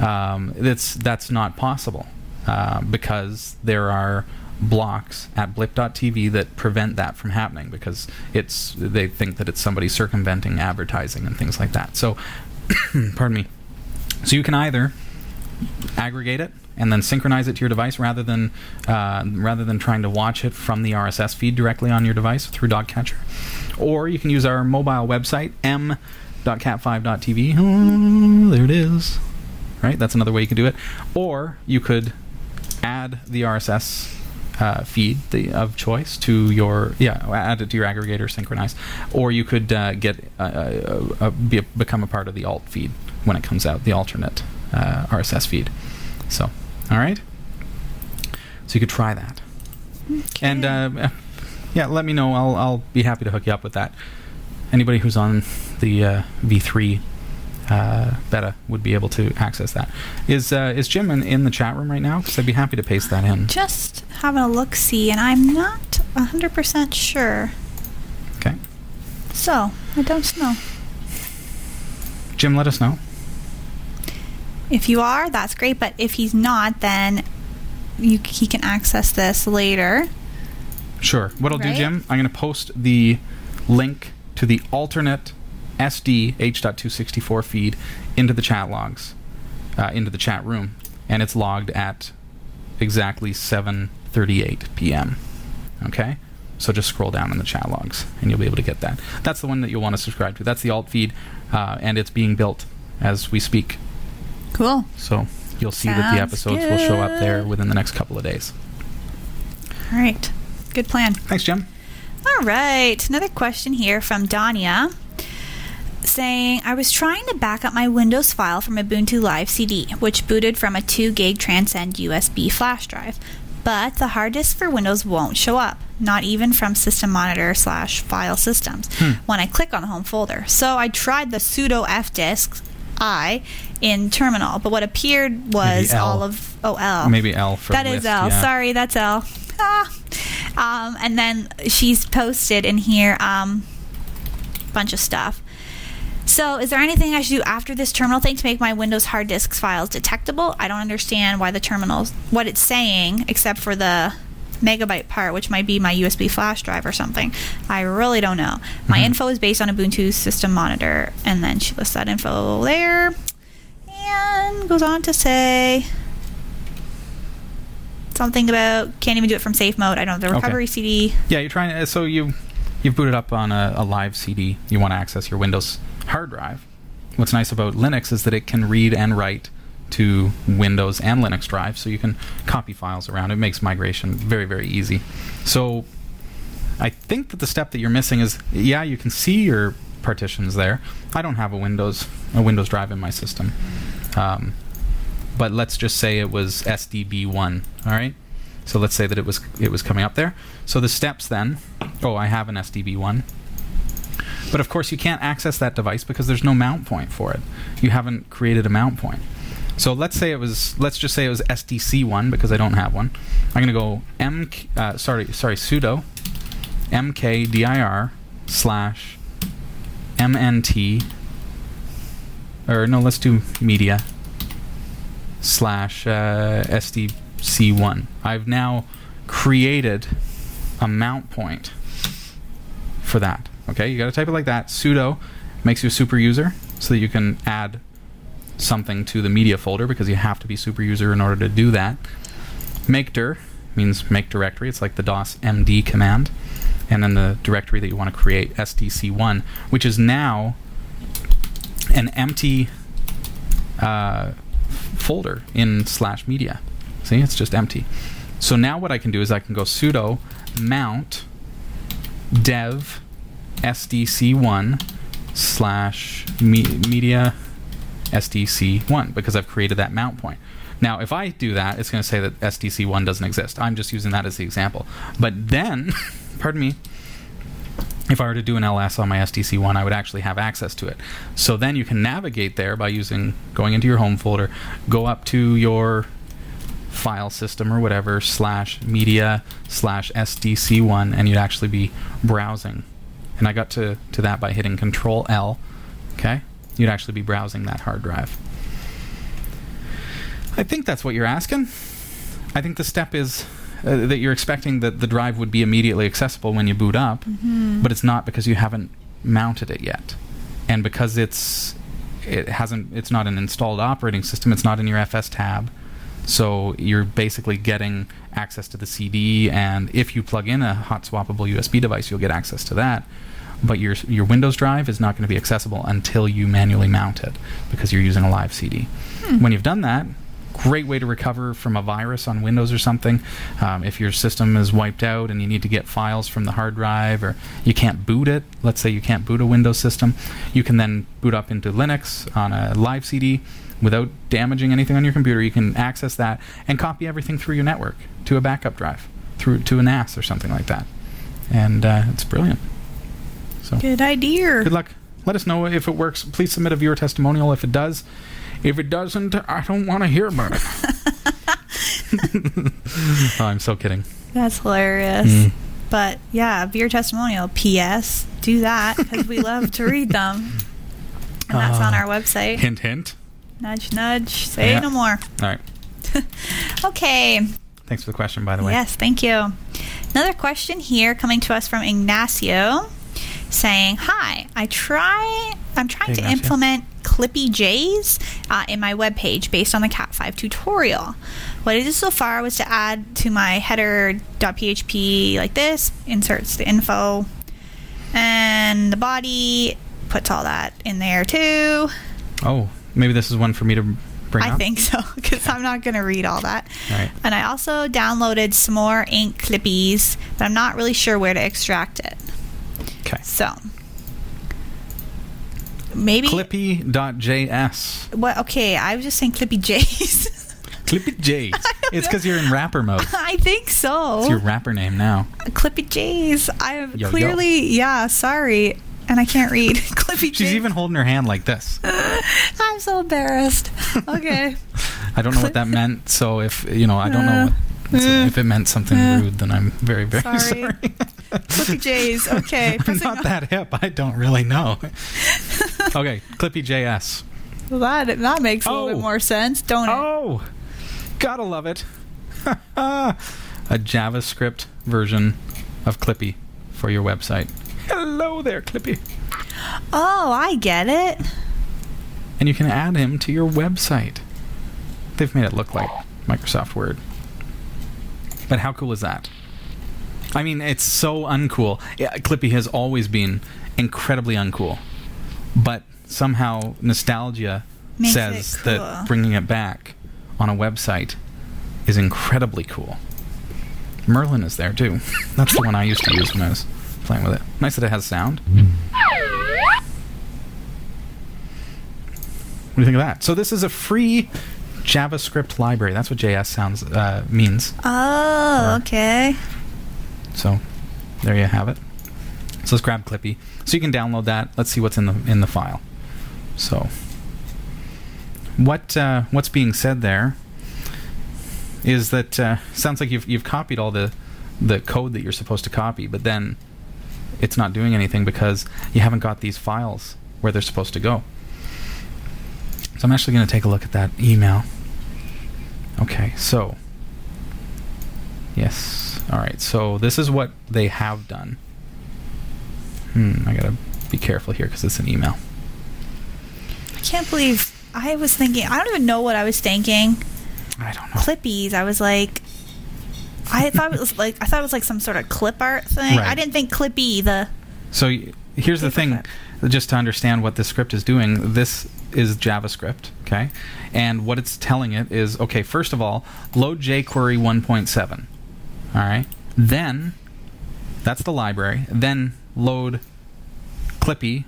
um, that's that's not possible uh, because there are blocks at blip.tv that prevent that from happening because it's they think that it's somebody circumventing advertising and things like that so pardon me so you can either aggregate it and then synchronize it to your device rather than uh, rather than trying to watch it from the RSS feed directly on your device through Dogcatcher. Or you can use our mobile website m.cat5.tv. Oh, there it is. Right, that's another way you can do it. Or you could add the RSS uh, feed the, of choice to your yeah add it to your aggregator synchronize. Or you could uh, get uh, uh, uh, be a, become a part of the alt feed when it comes out the alternate uh, RSS feed. So all right? So you could try that. And uh, yeah let me know. I'll, I'll be happy to hook you up with that. Anybody who's on the uh, v3 uh, beta would be able to access that. Is uh, is Jim in, in the chat room right now? Because I'd be happy to paste that in. Just having a look see, and I'm not 100% sure. okay So, I don't know. Jim let us know If you are, that's great, but if he's not, then you, he can access this later. Sure. What I'll do, Jim, I'm going to post the link to the alternate SD H.264 feed into the chat logs, uh, into the chat room, and it's logged at exactly 7:38 p.m. Okay. So just scroll down in the chat logs, and you'll be able to get that. That's the one that you'll want to subscribe to. That's the alt feed, uh, and it's being built as we speak. Cool. So you'll see that the Sounds episodes will show up there within the next couple of days. All right. Good plan. Thanks, Jim. All right. Another question here from Dania saying I was trying to back up my Windows file from Ubuntu Live CD, which booted from a 2 gig Transcend USB flash drive. But the hard disk for Windows won't show up, not even from System Monitor slash File Systems when I click on the home folder. So I tried the sudo fdisk i in terminal, but what appeared was all of oh L. Maybe L for That is L. yeah. Sorry, that's L. Ah. Um, and then she's posted in here um, bunch of stuff. So, is there anything I should do after this terminal thing to make my Windows hard disk files detectable? I don't understand why the terminal's what it's saying, except for the megabyte part, which might be my USB flash drive or something. I really don't know. My Mhm. info is based on Ubuntu System Monitor, and then she lists that info there, and goes on to say something about can't even do it from safe mode. I don't know the Okay. recovery CD. Yeah, you're trying to. So you you've booted up on a, a live CD. You want to access your Windows hard drive. What's nice about Linux is that it can read and write to Windows and Linux drives, so you can copy files around. It makes migration very very easy. So I think that the step that you're missing is yeah, you can see your partitions there. I don't have a Windows a Windows drive in my system. Um, but let's just say it was SDB1. All right. So let's say that it was it was coming up there. So the steps then. Oh, I have an SDB1. But of course, you can't access that device because there's no mount point for it. You haven't created a mount point. So let's say it was. Let's just say it was SDC1 because I don't have one. I'm going to go m. Uh, sorry, sorry, sudo mkdir slash mnt. Or no, let's do media slash uh, SDC1. I've now created a mount point for that. Okay, you got to type it like that. sudo makes you a super user so that you can add something to the media folder because you have to be super user in order to do that. Make dir means make directory. It's like the DOS MD command. And then the directory that you want to create, SDC1, which is now an empty uh, folder in slash media. See, it's just empty. So now what I can do is I can go sudo mount dev sdc1 slash me- media SDC1 because I've created that mount point. Now, if I do that, it's going to say that SDC1 doesn't exist. I'm just using that as the example. But then, pardon me, if I were to do an ls on my SDC1, I would actually have access to it. So then you can navigate there by using going into your home folder, go up to your file system or whatever slash media slash SDC1, and you'd actually be browsing. And I got to, to that by hitting Control L. Okay? You'd actually be browsing that hard drive. I think that's what you're asking. I think the step is uh, that you're expecting that the drive would be immediately accessible when you boot up, Mm-hmm. but it's not because you haven't mounted it yet, and because it's it hasn't it's not an installed operating system. It's not in your fstab, so you're basically getting access to the CD. And if you plug in a hot swappable USB device, you'll get access to that. But your your Windows drive is not going to be accessible until you manually mount it because you're using a live CD. When you've done that, great way to recover from a virus on Windows or something. Um, if your system is wiped out and you need to get files from the hard drive or you can't boot it, let's say you can't boot a Windows system, you can then boot up into Linux on a live CD without damaging anything on your computer. You can access that and copy everything through your network to a backup drive, through to a NAS or something like that. And uh, it's brilliant. So Good idea. good luck. Let us know if it works. Please submit a viewer testimonial if it does. If it doesn't, I don't want to hear about it. oh, I'm so kidding. That's hilarious. Mm. But yeah, beer testimonial. P.S. Do that because we love to read them. And that's on Ah. our website. Hint, hint. Nudge, nudge. Say Yeah. no more. All right. Okay. Thanks for the question, by the way. Yes, thank you. Another question here coming to us from Ignacio saying, "Hi, I try I'm trying Hey, to Ignacio. implement Clippy J's uh, in my webpage based on the Cat5 tutorial. What I did so far was to add to my header.php like this, inserts the info, and the body puts all that in there too. Oh, maybe this is one for me to bring up. I up. think so because I'm not going to read all that. All right. And I also downloaded some more ink clippies, but I'm not really sure where to extract it. Okay. So maybe Clippy.js. what? Okay, I was just saying Clippy J's. Clippy J's. It's because you're in rapper mode. I think so. It's your rapper name now. Clippy J's. I am Yo, yo. clearly yeah. Sorry, and I can't read Clippy She's even holding her hand like this. I'm so embarrassed. Okay. I don't know what that meant, so if, you know, I don't know what, so if it meant something Uh. rude, then I'm very, very Sorry. sorry. Clippy J's. Okay. I'm not that hip. I don't really know. okay, Clippy JS. Well, that that makes a little Oh. bit more sense, don't it? Oh, gotta love it. a JavaScript version of Clippy for your website. Hello there, Clippy. Oh, I get it. And you can add him to your website. They've made it look like Microsoft Word. But how cool is that? I mean, it's so uncool. Yeah, Clippy has always been incredibly uncool. But somehow nostalgia Makes says cool. that bringing it back on a website is incredibly cool. Merlin is there too. That's the one I used to use when I was playing with it. Nice that it has sound. What do you think of that? So this is a free JavaScript library. That's what JS sounds uh, means. Oh, Or- okay. So there you have it. So let's grab Clippy. So you can download that. Let's see what's in the in the file. So what uh, what's being said there is that uh, sounds like you've you've copied all the the code that you're supposed to copy, but then it's not doing anything because you haven't got these files where they're supposed to go. So I'm actually going to take a look at that email. Okay, so yes, all right. So this is what they have done. Hmm, I gotta be careful here because it's an email. I can't believe I was thinking. I don't even know what I was thinking. I don't know. Clippies. I was like, I thought it was like I thought it was like some sort of clip art thing. Right. I didn't think Clippy the. So here's the thing, Paperclip. just to understand what this script is doing. This is JavaScript, okay, and what it's telling it is okay. First of all, load jQuery 1.7. All right, then that's the library. Then load Clippy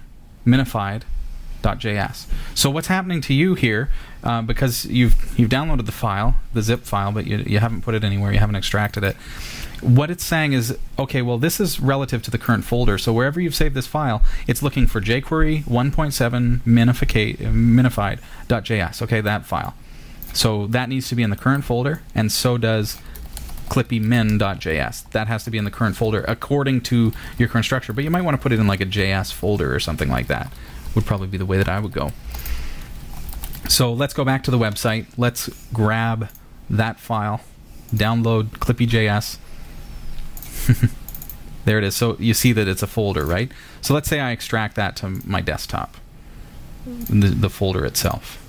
minified.js. So what's happening to you here? Uh, because you've you've downloaded the file, the zip file, but you, you haven't put it anywhere. You haven't extracted it. What it's saying is, okay, well, this is relative to the current folder. So wherever you've saved this file, it's looking for jQuery 1.7 minified.js. Okay, that file. So that needs to be in the current folder, and so does clippymin.js. That has to be in the current folder according to your current structure. But you might want to put it in like a JS folder or something like that. Would probably be the way that I would go. So let's go back to the website. Let's grab that file, download clippy.js. there it is. So you see that it's a folder, right? So let's say I extract that to my desktop, the, the folder itself.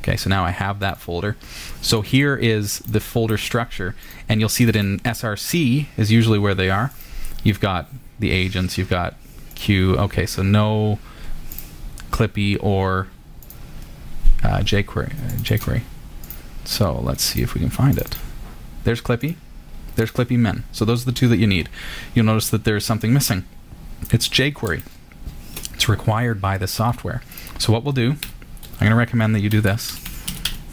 Okay, so now I have that folder. So here is the folder structure, and you'll see that in SRC is usually where they are. You've got the agents, you've got Q. Okay, so no Clippy or uh, jQuery, uh, jQuery. So let's see if we can find it. There's Clippy. There's Clippy Min. So those are the two that you need. You'll notice that there's something missing. It's jQuery. It's required by the software. So what we'll do, I'm going to recommend that you do this.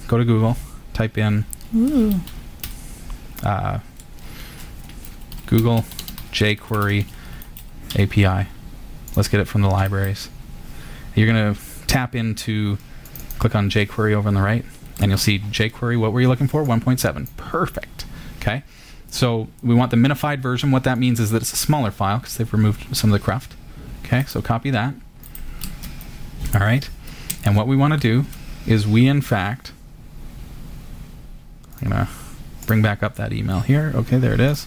Go to Google, type in Ooh. uh, Google jQuery API. Let's get it from the libraries. You're going to tap into, click on jQuery over on the right, and you'll see jQuery. What were you looking for? 1.7. Perfect. Okay. So we want the minified version. What that means is that it's a smaller file because they've removed some of the cruft. Okay. So copy that. All right. And what we want to do is we, in fact, I'm going to bring back up that email here. Okay, there it is.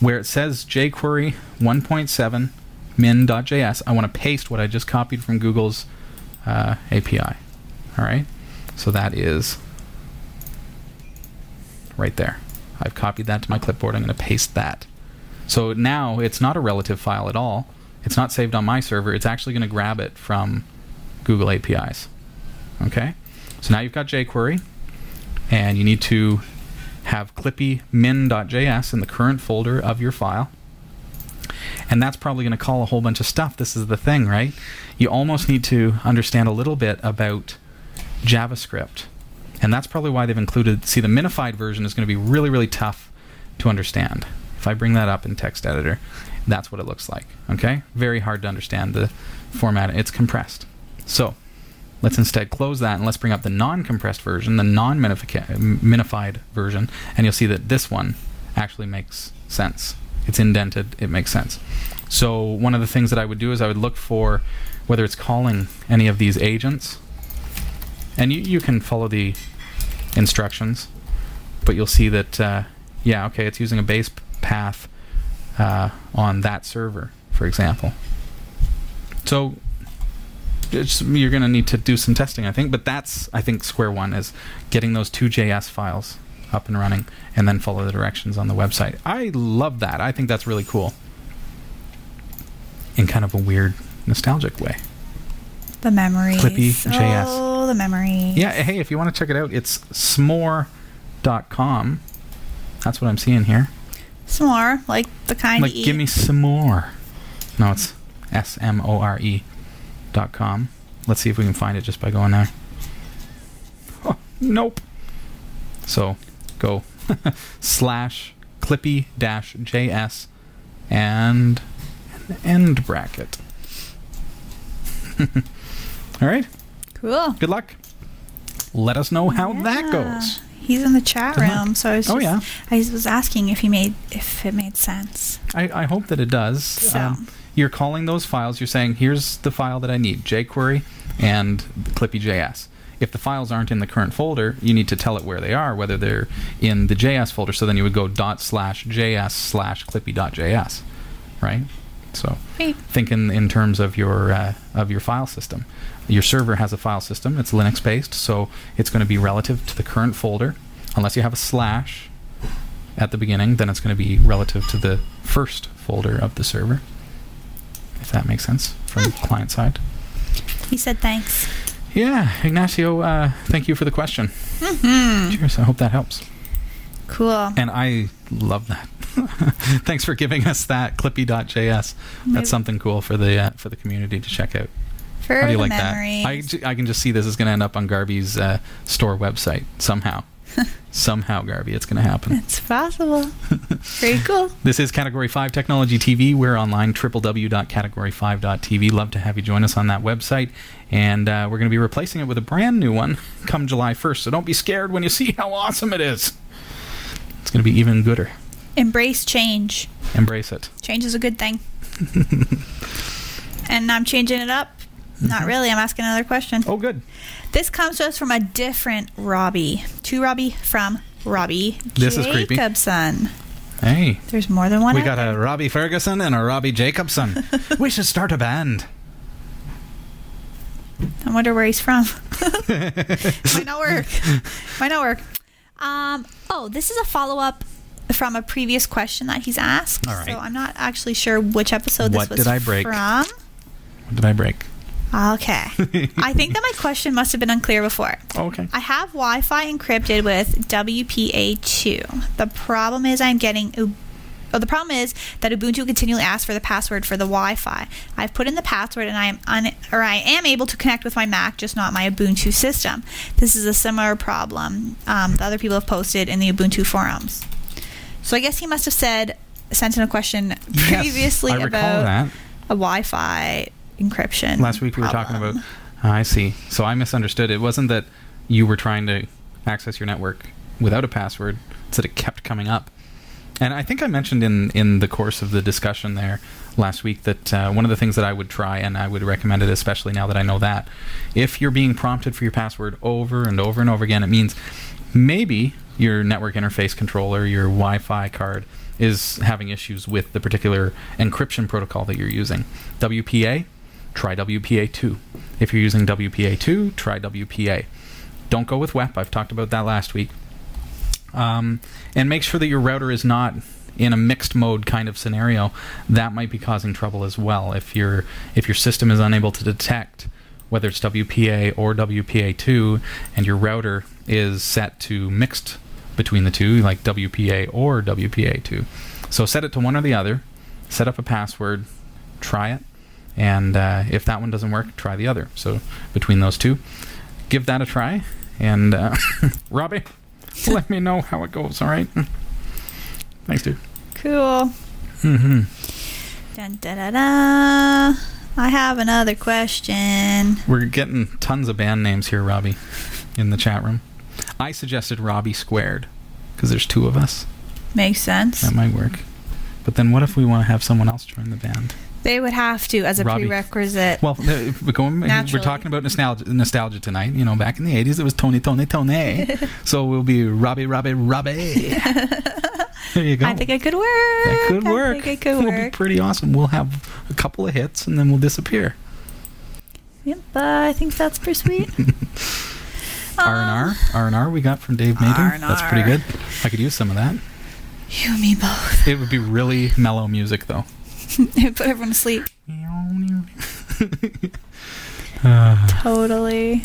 Where it says jQuery 1.7 min.js, I want to paste what I just copied from Google's uh, API. All right, so that is right there. I've copied that to my clipboard. I'm going to paste that. So now it's not a relative file at all. It's not saved on my server. It's actually going to grab it from Google APIs. Okay? So now you've got jQuery, and you need to have clippy min.js in the current folder of your file. And that's probably going to call a whole bunch of stuff. This is the thing, right? You almost need to understand a little bit about JavaScript. And that's probably why they've included. See, the minified version is going to be really, really tough to understand. If I bring that up in text editor, that's what it looks like. Okay? Very hard to understand the format. It's compressed. So, let's instead close that and let's bring up the non compressed version, the non minified version, and you'll see that this one actually makes sense. It's indented, it makes sense. So, one of the things that I would do is I would look for whether it's calling any of these agents. And you, you can follow the instructions, but you'll see that, uh, yeah, okay, it's using a base path uh, on that server, for example. So you're going to need to do some testing, I think. But that's, I think, square one is getting those two JS files up and running, and then follow the directions on the website. I love that. I think that's really cool, in kind of a weird, nostalgic way. The memories. Clippy JS. Oh, the memories. Yeah. Hey, if you want to check it out, it's s'more.com. That's what I'm seeing here. S'more, like the kind like, give me some more. No, it's S M O R E dot com. Let's see if we can find it just by going there. Oh, Nope. So go slash clippy dash js and an end bracket. All right. Cool. Good luck. Let us know how that goes. He's in the chat room, so I was Oh, just, yeah. I was asking if he made if it made sense. I, I hope that it does. Um, So. you're calling those files. You're saying, here's the file that I need, jQuery and clippy.js. If the files aren't in the current folder, you need to tell it where they are, whether they're in the JS folder. So then you would go dot slash JS slash clippy.js, right? So Great. think in, in terms of your uh, of your file system. Your server has a file system. It's Linux based, so it's going to be relative to the current folder. Unless you have a slash at the beginning, then it's going to be relative to the first folder of the server. If that makes sense from client side. He said thanks. Yeah, Ignacio, uh, thank you for the question. Mm-hmm. Cheers. I hope that helps. Cool. And I love that. Thanks for giving us that clippy.js. Maybe- That's something cool for the uh, for the community to check out. For How do you like memories. that? I, I can just see this is going to end up on Garvey's uh, store website somehow. somehow, Garvey, it's going to happen. It's possible. Very cool. This is Category 5 Technology TV. We're online, www.category5.tv. Love to have you join us on that website. And uh, we're going to be replacing it with a brand new one come July 1st. So don't be scared when you see how awesome it is. It's going to be even gooder. Embrace change. Embrace it. Change is a good thing. and I'm changing it up. Not really. I'm asking another question. Oh, good. This comes to us from a different Robbie. To Robbie from Robbie This is creepy. Jacobson. Hey, There's more than one. we out got a Robbie Ferguson and a Robbie Jacobson. we should start a band. I wonder where he's from. Might not work. Might not work. Um, oh, this is a follow up from a previous question that he's asked. All right. So I'm not actually sure which episode this What was did I break? from. What did I break? Okay. I think that my question must have been unclear before. Okay. I have Wi Fi encrypted with WPA2. The problem is I'm getting. U- Oh, the problem is that Ubuntu continually asks for the password for the Wi-Fi. I've put in the password and I am un- or I am able to connect with my Mac, just not my Ubuntu system. This is a similar problem um, that other people have posted in the Ubuntu forums. So I guess he must have said sent in a question previously yes, about that. a Wi-Fi encryption. Last week we were talking about. Ah, I see. So I misunderstood. It wasn't that you were trying to access your network without a password; it's that it kept coming up. And I think I mentioned in in the course of the discussion there last week that uh, one of the things that I would try, and I would recommend it, especially now that I know that, if you're being prompted for your password over and over and over again, it means maybe your network interface controller, your Wi-Fi card, is having issues with the particular encryption protocol that you're using. WPA, try WPA2. If you're using WPA2, try WPA. Don't go with WEP. I've talked about that last week. Um, and make sure that your router is not in a mixed mode kind of scenario. That might be causing trouble as well. If your if your system is unable to detect whether it's WPA or WPA2, and your router is set to mixed between the two, like WPA or WPA2. So set it to one or the other. Set up a password. Try it. And uh, if that one doesn't work, try the other. So between those two, give that a try. And uh, Robbie, let me know how it goes. All right. Thanks, dude. Cool. Mm-hmm. Dun, da, da, da. I have another question. We're getting tons of band names here, Robbie, in the chat room. I suggested Robbie Squared because there's two of us. Makes sense. That might work. But then what if we want to have someone else join the band? They would have to as a Robbie. prerequisite. Well, uh, we're going. We're talking about nostalgia, nostalgia tonight. You know, back in the '80s, it was Tony, Tony, Tony. so we'll be Robbie, Robbie, Robbie. there you go. I think it could work. that could I work. think it could It'll be pretty awesome. We'll have a couple of hits, and then we'll disappear. Yep, uh, I think that's pretty sweet. R and R, R and R. We got from Dave Mater. R&R. That's pretty good. I could use some of that. You and me both. It would be really mellow music, though. Put everyone to sleep. Uh, Totally.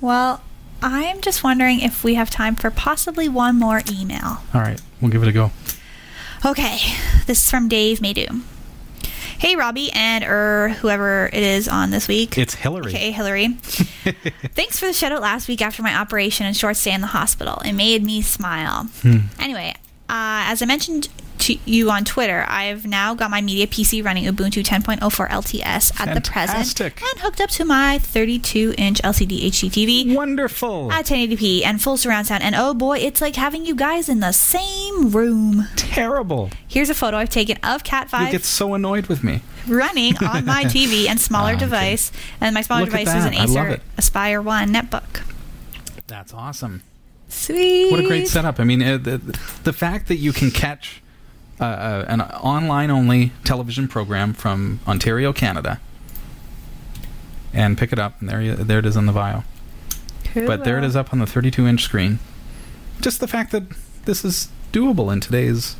Well, I'm just wondering if we have time for possibly one more email. all right, we'll give it a go. Okay, this is from Dave Maydew. Hey, Robbie and er, whoever it is on this week. It's Hillary. Okay, Hillary. Thanks for the shout out last week after my operation and short stay in the hospital. It made me smile. Hmm. Anyway, uh, as I mentioned to you on Twitter, I've now got my media PC running Ubuntu 10.04 LTS at the present and hooked up to my 32 inch LCD HD TV Wonderful. at 1080p and full surround sound. And oh boy, it's like having you guys in the same room. Terrible. Here's a photo I've taken of Cat You 5 get so annoyed with me. running on my TV and smaller Ah, okay. device. And my smaller Look device is an that. I love Acer. Aspire 1 netbook. That's awesome. Sweet. What a great setup. I mean, uh, the, the fact that you can catch uh, uh, an online only television program from Ontario, Canada, and pick it up, and there, you, there it is on the Vio. But there it is up on the 32 inch screen. Just the fact that this is doable in today's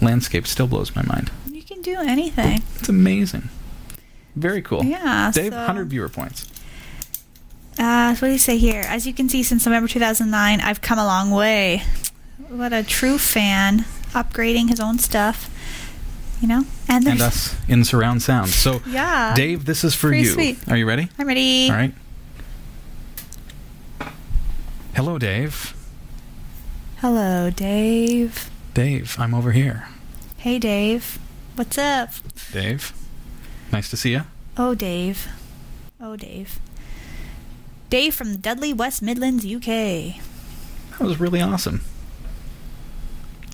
landscape still blows my mind. You can do anything. It's amazing. Very cool. Yeah. Dave, so, 100 viewer points. Uh, what do you say here? As you can see, since November 2009, I've come a long way. What a true fan, upgrading his own stuff. You know, and And us in surround sound. So, yeah. Dave, this is for Pretty you. sweet. Are you ready? I'm ready. All right. Hello, Dave. Hello, Dave. Dave, I'm over here. Hey, Dave. What's up? Dave, nice to see you. Oh, Dave. Oh, Dave. Dave from Dudley, West Midlands, UK. That was really awesome.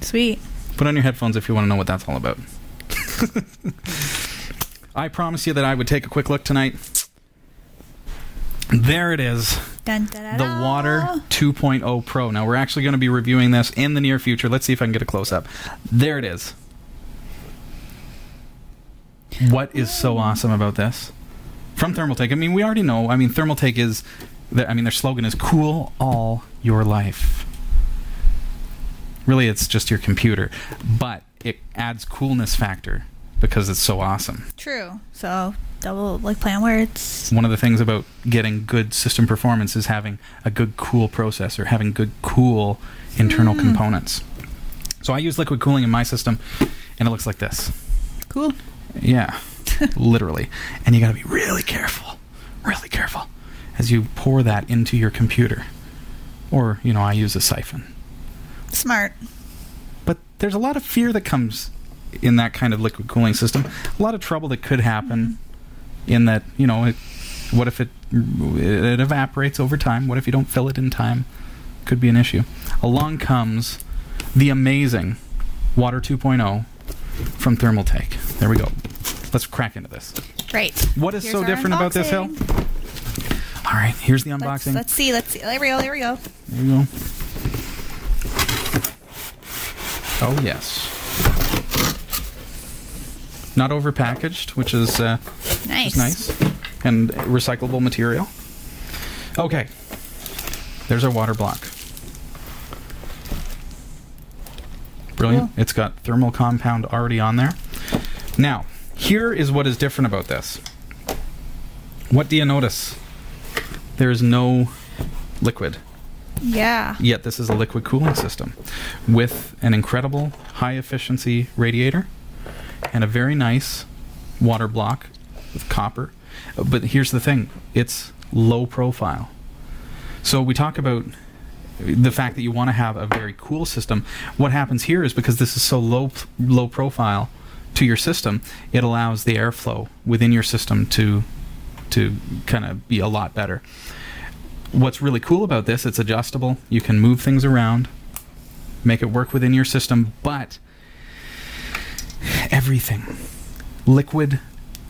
Sweet. Put on your headphones if you want to know what that's all about. I promise you that I would take a quick look tonight. There it is. Dun, da, da, the. Water 2.0 Pro. Now we're actually going to be reviewing this in the near future. Let's see if I can get a close up. There it is. What is so awesome about this? From Thermaltake. I mean, we already know. I mean, Thermaltake is. I mean, their slogan is "Cool all your life." Really, it's just your computer, but it adds coolness factor because it's so awesome. True. So, double, like, play on words. One of the things about getting good system performance is having a good cool processor, having good cool internal mm. components. So I use liquid cooling in my system, and it looks like this. Cool. Yeah, literally. And you got to be really careful, really careful as you pour that into your computer. Or, you know, I use a siphon. Smart. But there's a lot of fear that comes in that kind of liquid cooling system. A lot of trouble that could happen mm-hmm. in that, you know, it, what if it it evaporates over time? What if you don't fill it in time? Could be an issue. Along comes the amazing Water 2.0 from Thermaltake. There we go. Let's crack into this. Great. What is Here's so different about this hill? All right, here's the Let's, unboxing. let's see. Let's see. There we go. There we go. There we go. Oh yes. Not overpackaged, which is uh, Nice. is nice, and recyclable material. Okay. There's our water block. Brilliant. Cool. It's got thermal compound already on there. Now, here is what is different about this. What do you notice? There is no liquid. Yeah. Yet this is a liquid cooling system with an incredible high efficiency radiator and a very nice water block with copper. But here's the thing it's low profile. So we talk about the fact that you want to have a very cool system. What happens here is because this is so low low profile to your system, it allows the airflow within your system to to kind of be a lot better. What's really cool about this it's adjustable. You can move things around make it work within your system but everything liquid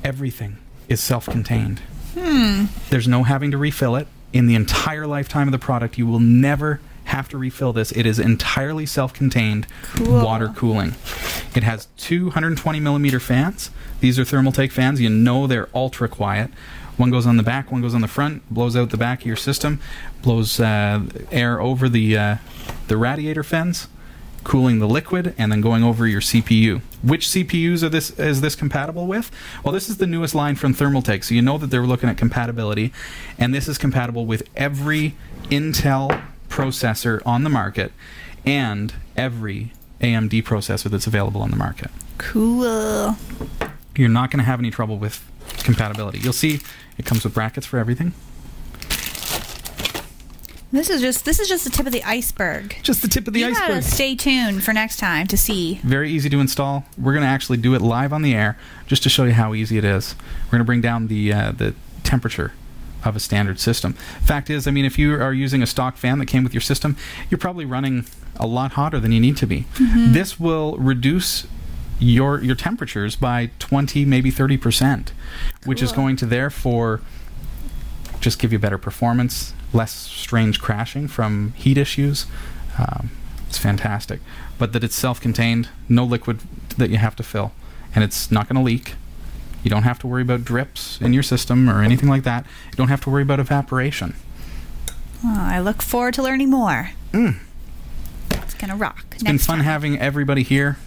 everything is self-contained. Hmm. There's no having to refill it. In the entire lifetime of the product you will never have to refill this it is entirely self-contained Cool. water cooling it has 220 millimeter fans these are thermaltake fans you know they're ultra quiet one goes on the back one goes on the front blows out the back of your system blows uh, air over the uh, the radiator fans cooling the liquid and then going over your CPU. Which CPUs are this is this compatible with? Well, this is the newest line from Thermaltake, so you know that they're looking at compatibility, and this is compatible with every Intel processor on the market and every AMD processor that's available on the market. Cool. you're not going to have any trouble with compatibility. You'll see it comes with brackets for everything. This is just this is just the tip of the iceberg. Just the tip of the you iceberg. gotta stay tuned for next time to see. Very easy to install. We're going to actually do it live on the air just to show you how easy it is. We're going to bring down the uh, the temperature of a standard system. Fact is, I mean, if you are using a stock fan that came with your system, you're probably running a lot hotter than you need to be. This will reduce your your temperatures by 20 maybe 30%, which is going to therefore just give you better performance, less strange crashing from heat issues. Um, it's fantastic. But that it's self contained, no liquid that you have to fill, and it's not going to leak. You don't have to worry about drips in your system or anything like that. You don't have to worry about evaporation. Oh, I look forward to learning more. Mm. It's gonna rock. It's been fun having everybody here.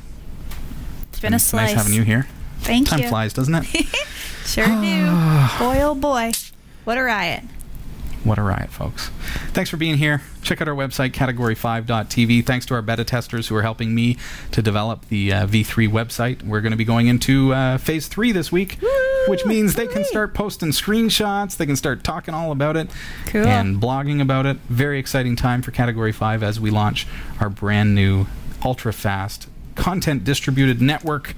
It's been a slice. nice having you here. Thank Time you. Time flies, doesn't it? Sure do. boy, oh boy, what a riot! What a riot, folks. Thanks for being here. Check out our website, category5.tv. Thanks to our beta testers who are helping me to develop the uh, V3 website. We're going to be going into uh, phase three this week, which means they can start posting screenshots, they can start talking all about it, Cool. and blogging about it. Very exciting time for Category 5 as we launch our brand new, ultra fast, content distributed network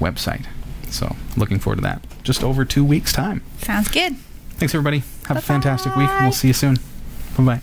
website. So, looking forward to that. Just over two weeks' time. Sounds good. Thanks, everybody. Have Bye-bye. a fantastic week, we'll see you soon. Bye bye.